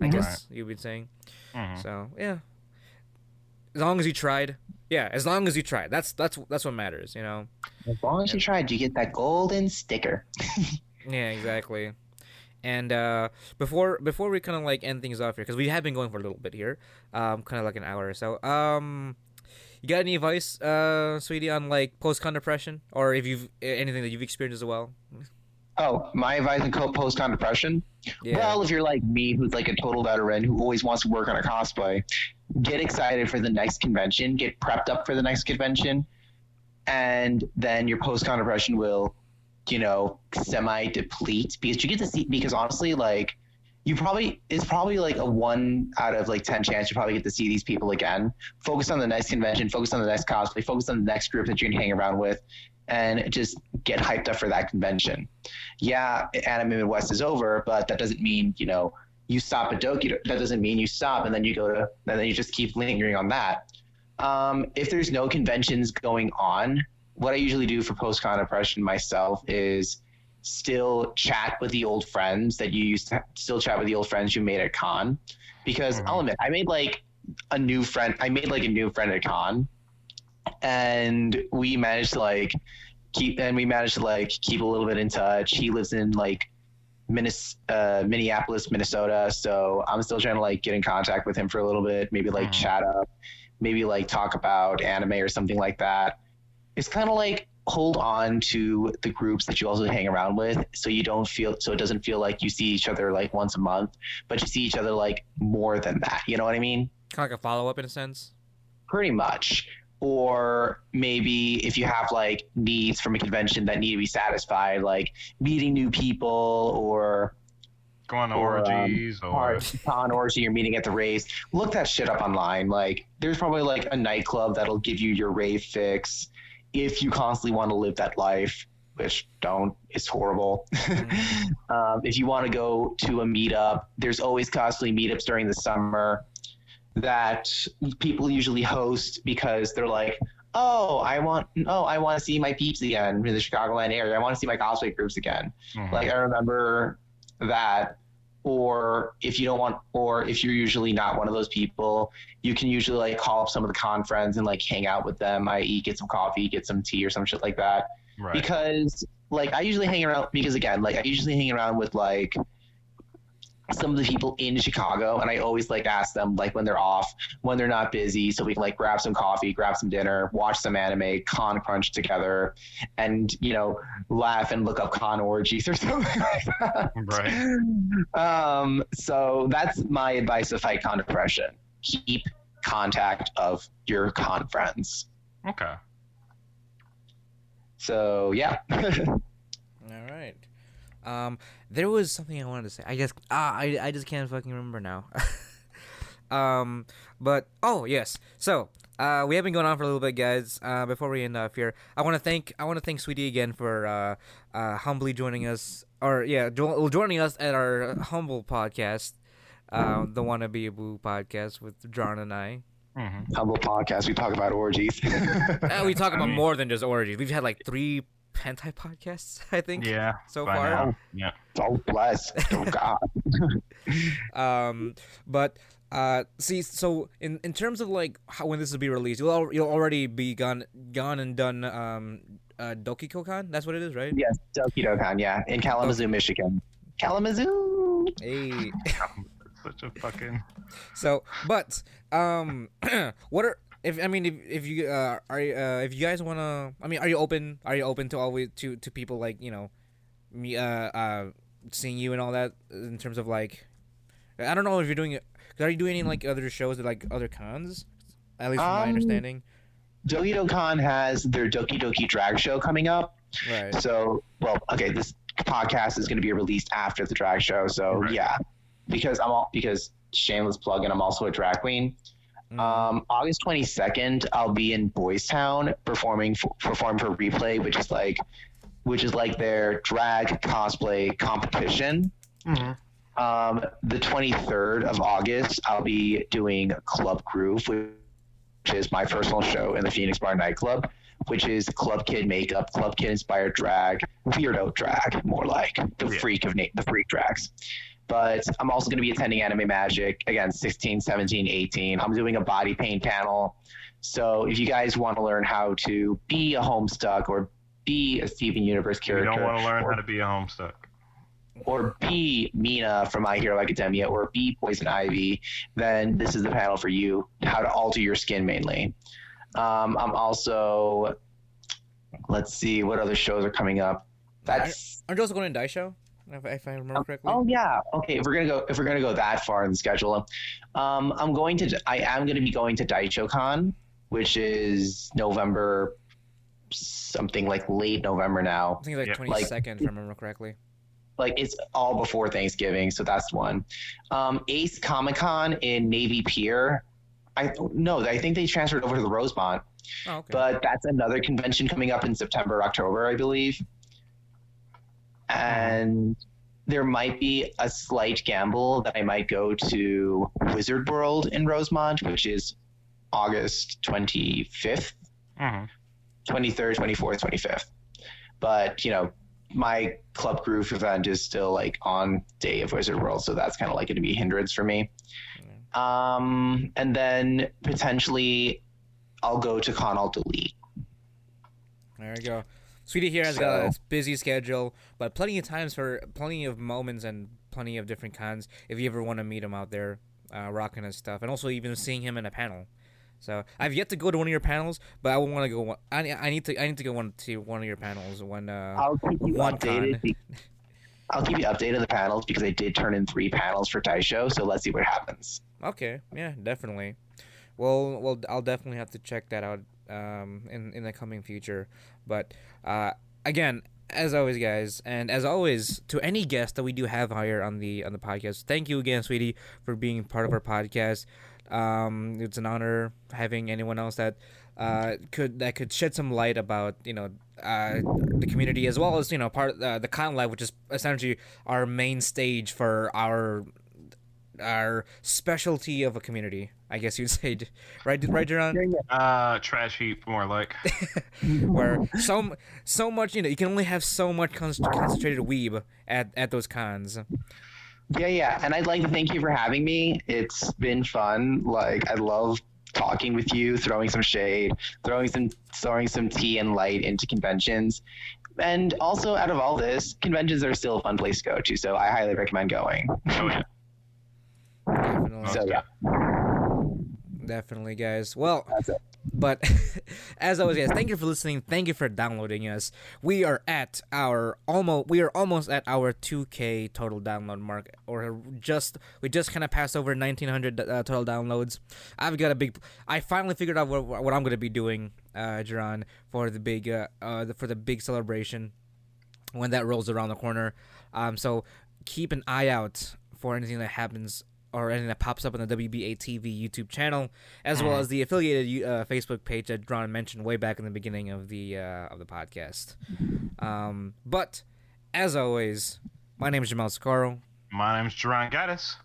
I Mhm. guess you've been saying. Mhm. So yeah. As long as you tried, yeah. As long as you tried, that's that's that's what matters, you know. As long as you tried, you get that golden sticker. Yeah, exactly. And uh, before before we kind of like end things off here, because we have been going for a little bit here, um, kind of like an hour or so. Um, you got any advice, uh, sweetie, on like post con depression, or if you've anything that you've experienced as well? Oh, my advice on co- post-con depression? Yeah. Well, if you're like me, who's like a total veteran who always wants to work on a cosplay, get excited for the next convention, get prepped up for the next convention, and then your post-con depression will, you know, semi-deplete because you get to see. Because honestly, like, you probably it's probably like a one out of like ten chance you probably get to see these people again. Focus on the next convention, focus on the next cosplay, focus on the next group that you're gonna hang around with, and just get hyped up for that convention yeah, Anime Midwest is over, but that doesn't mean you know you stop at Doki. That doesn't mean you stop and then you go to and then you just keep lingering on that. Um, if there's no conventions going on, what I usually do for post con depression myself is still chat with the old friends that you used to still chat with the old friends you made at con, because Mhm. I'll admit I made like a new friend. I made like a new friend at con, and we managed to like keep and we managed to like keep a little bit in touch. He lives in like Minnes- uh, Minneapolis, Minnesota, so I'm still trying to like get in contact with him for a little bit, maybe like Mhm. chat up, maybe like talk about anime or something like that. It's kind of like hold on to the groups that you also hang around with so you don't feel so it doesn't feel like you see each other like once a month but you see each other like more than that you know what i mean kind of like a follow up in a sense. pretty much or maybe if you have like needs from a convention that need to be satisfied like meeting new people or Going to Or, um, orgies or or con orgy you're meeting at the raves look that shit up online. Like there's probably like a nightclub that'll give you your rave fix if you constantly want to live that life which don't it's horrible. Um, if you want to go to a meetup there's always cosplay meetups during the summer that people usually host because they're like oh i want oh i want to see my peeps again in the chicagoland area i want to see my cosplay groups again Mhm. like I remember that. Or if you don't want, or if you're usually not one of those people, you can usually like call up some of the con friends and like hang out with them, i.e., get some coffee, get some tea, or some shit like that. right. Because like I usually hang around because again, like I usually hang around with like some of the people in Chicago, and I always like ask them like when they're off, when they're not busy, so we can like grab some coffee, grab some dinner, watch some anime, con crunch together, and you know laugh and look up con orgies or something like that. Right. Um, so that's my advice to fight con depression. Keep contact of your con friends. Okay. So yeah. All right. Um, there was something I wanted to say. I just ah, I, I just can't fucking remember now. um, but oh yes. So uh, we have been going on for a little bit, guys. Uh, before we end off here, I want to thank I want to thank Sweetie again for uh, uh, humbly joining us, or yeah, jo- joining us at our humble podcast, uh, the Wanna Be a Boo podcast with John and I. hmm Humble podcast. We talk about orgies. Uh, we talk I about mean- more than just orgies. We've had like three hentai podcasts, I think, Yeah. so far. now. Yeah. oh bless. Oh God. um but Uh, see, so in in terms of like how when this will be released, you'll al- you'll already be gone gone and done. Um, uh, Doki Dokkan. That's what it is, right? Yes, Doki Dokkan, yeah, in Kalamazoo, Michigan. Kalamazoo. Hey. Such a fucking. So, but um, what are if I mean if, if you uh are uh if you guys wanna I mean are you open are you open to always to to people like you know me uh uh seeing you and all that in terms of like I don't know if you're doing it are you doing any like other shows at like other cons at least from my Um, understanding Doki Dokkan has their Doki Doki drag show coming up. right So, well, okay, this podcast is going to be released after the drag show. So, Right. yeah, because I'm all because shameless plug, and I'm also a drag queen. Mm. Um, August 22nd, I'll be in Boys Town performing for, perform for Replay, which is like, which is like their drag cosplay competition. Um, the 23rd of August, I'll be doing Club Groove, which is my personal show in the Phoenix Bar nightclub, which is Club Kid makeup, Club Kid inspired drag, weirdo drag, more like the Yeah. freak of na- the freak drags. But I'm also going to be attending Anime Magic again, 16, 17, 18. I'm doing a body paint panel. So if you guys want to learn how to be a Homestuck or be a Steven Universe character, You don't want to learn or how to be a homestuck. or be Mina from My Hero Academia or be Poison Ivy, then this is the panel for you. How to alter your skin mainly. Um, I'm also, let's see, what other shows are coming up. That's aren't you also going to Daisho if, if I remember correctly oh yeah okay. If we're gonna go, if we're gonna go that far in the schedule, um, I'm going to, I am going to be going to Daisho Con, which is November, something like late November now. I think it's like Yeah. twenty Like- second if I remember correctly like it's all before Thanksgiving, so that's one. Um, Ace Comic Con in Navy Pier. I no, I think they transferred over to the Rosemont, oh okay but that's another convention coming up in September, October, I believe. And there might be a slight gamble that I might go to Wizard World in Rosemont, which is August 25th. Mhm. 23rd, 24th, 25th. But, you know, my Club Groove event is still like on day of Wizard World, so that's kind of like going to be a hindrance for me. Um, and then potentially I'll go to Con Delete. There you go. Sweetie here has got a busy schedule, but plenty of times for plenty of moments and plenty of different cons. If you ever want to meet him out there, uh, rocking his stuff, and also even seeing him in a panel. So I've yet to go to one of your panels, but I want to go. One, I, I need to I need to go one to one of your panels when uh I'll keep you updated. con. be- I'll keep you updated on the panels because I did turn in three panels for Daisho, so let's see what happens. Okay, yeah, definitely. Well, well, I'll definitely have to check that out um, in in the coming future. But uh, again, as always, guys, and as always, to any guest that we do have here on the on the podcast, thank you again, sweetie, for being part of our podcast. Um, it's an honor having anyone else that uh, could that could shed some light about you know uh, the community as well as you know part uh, the con live, which is essentially our main stage for our our specialty of a community. I guess you'd say, right, right, Jerron? Uh, trash heap, more like. Where so so much, you know, you can only have so much con- concentrated weeb at at those cons. Yeah, yeah. And I'd like to thank you for having me. It's been fun. Like I love talking with you, throwing some shade, throwing some throwing some tea and light into conventions. And also out of all this, conventions are still a fun place to go to, so I highly recommend going. Oh yeah. Definitely, So yeah, definitely, guys. Well. But as always, guys, thank you for listening. Thank you for downloading us. We are at our almost we are almost at our 2K total download mark, or just we just kind of passed over 1900 uh, total downloads. I've got a big. I finally figured out what, what I'm going to be doing, uh, Jerron, for the big uh, uh for the big celebration when that rolls around the corner. Um, so keep an eye out for anything that happens or anything that pops up on the WBA TV YouTube channel, as well as the affiliated uh, Facebook page that Ron mentioned way back in the beginning of the uh, of the podcast. Um, but as always, my name is Jamal Sakaro, My name is Jerron Gaddis.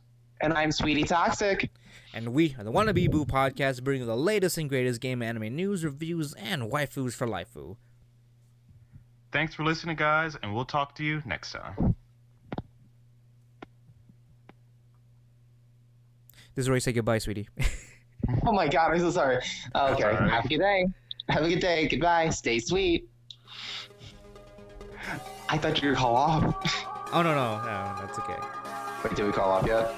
And I'm Sweetie Toxic. and we are the Wannabe Boo podcast, bringing you the latest and greatest game anime news, reviews, and waifus for life. Thanks for listening, guys, and we'll talk to you next time. This is where you say goodbye, sweetie. Oh my god, I'm so sorry. Okay, all right. have a good day. Have a good day. Goodbye. Stay sweet. I thought you were call off. oh no no no, that's okay. Wait, did we call off yet?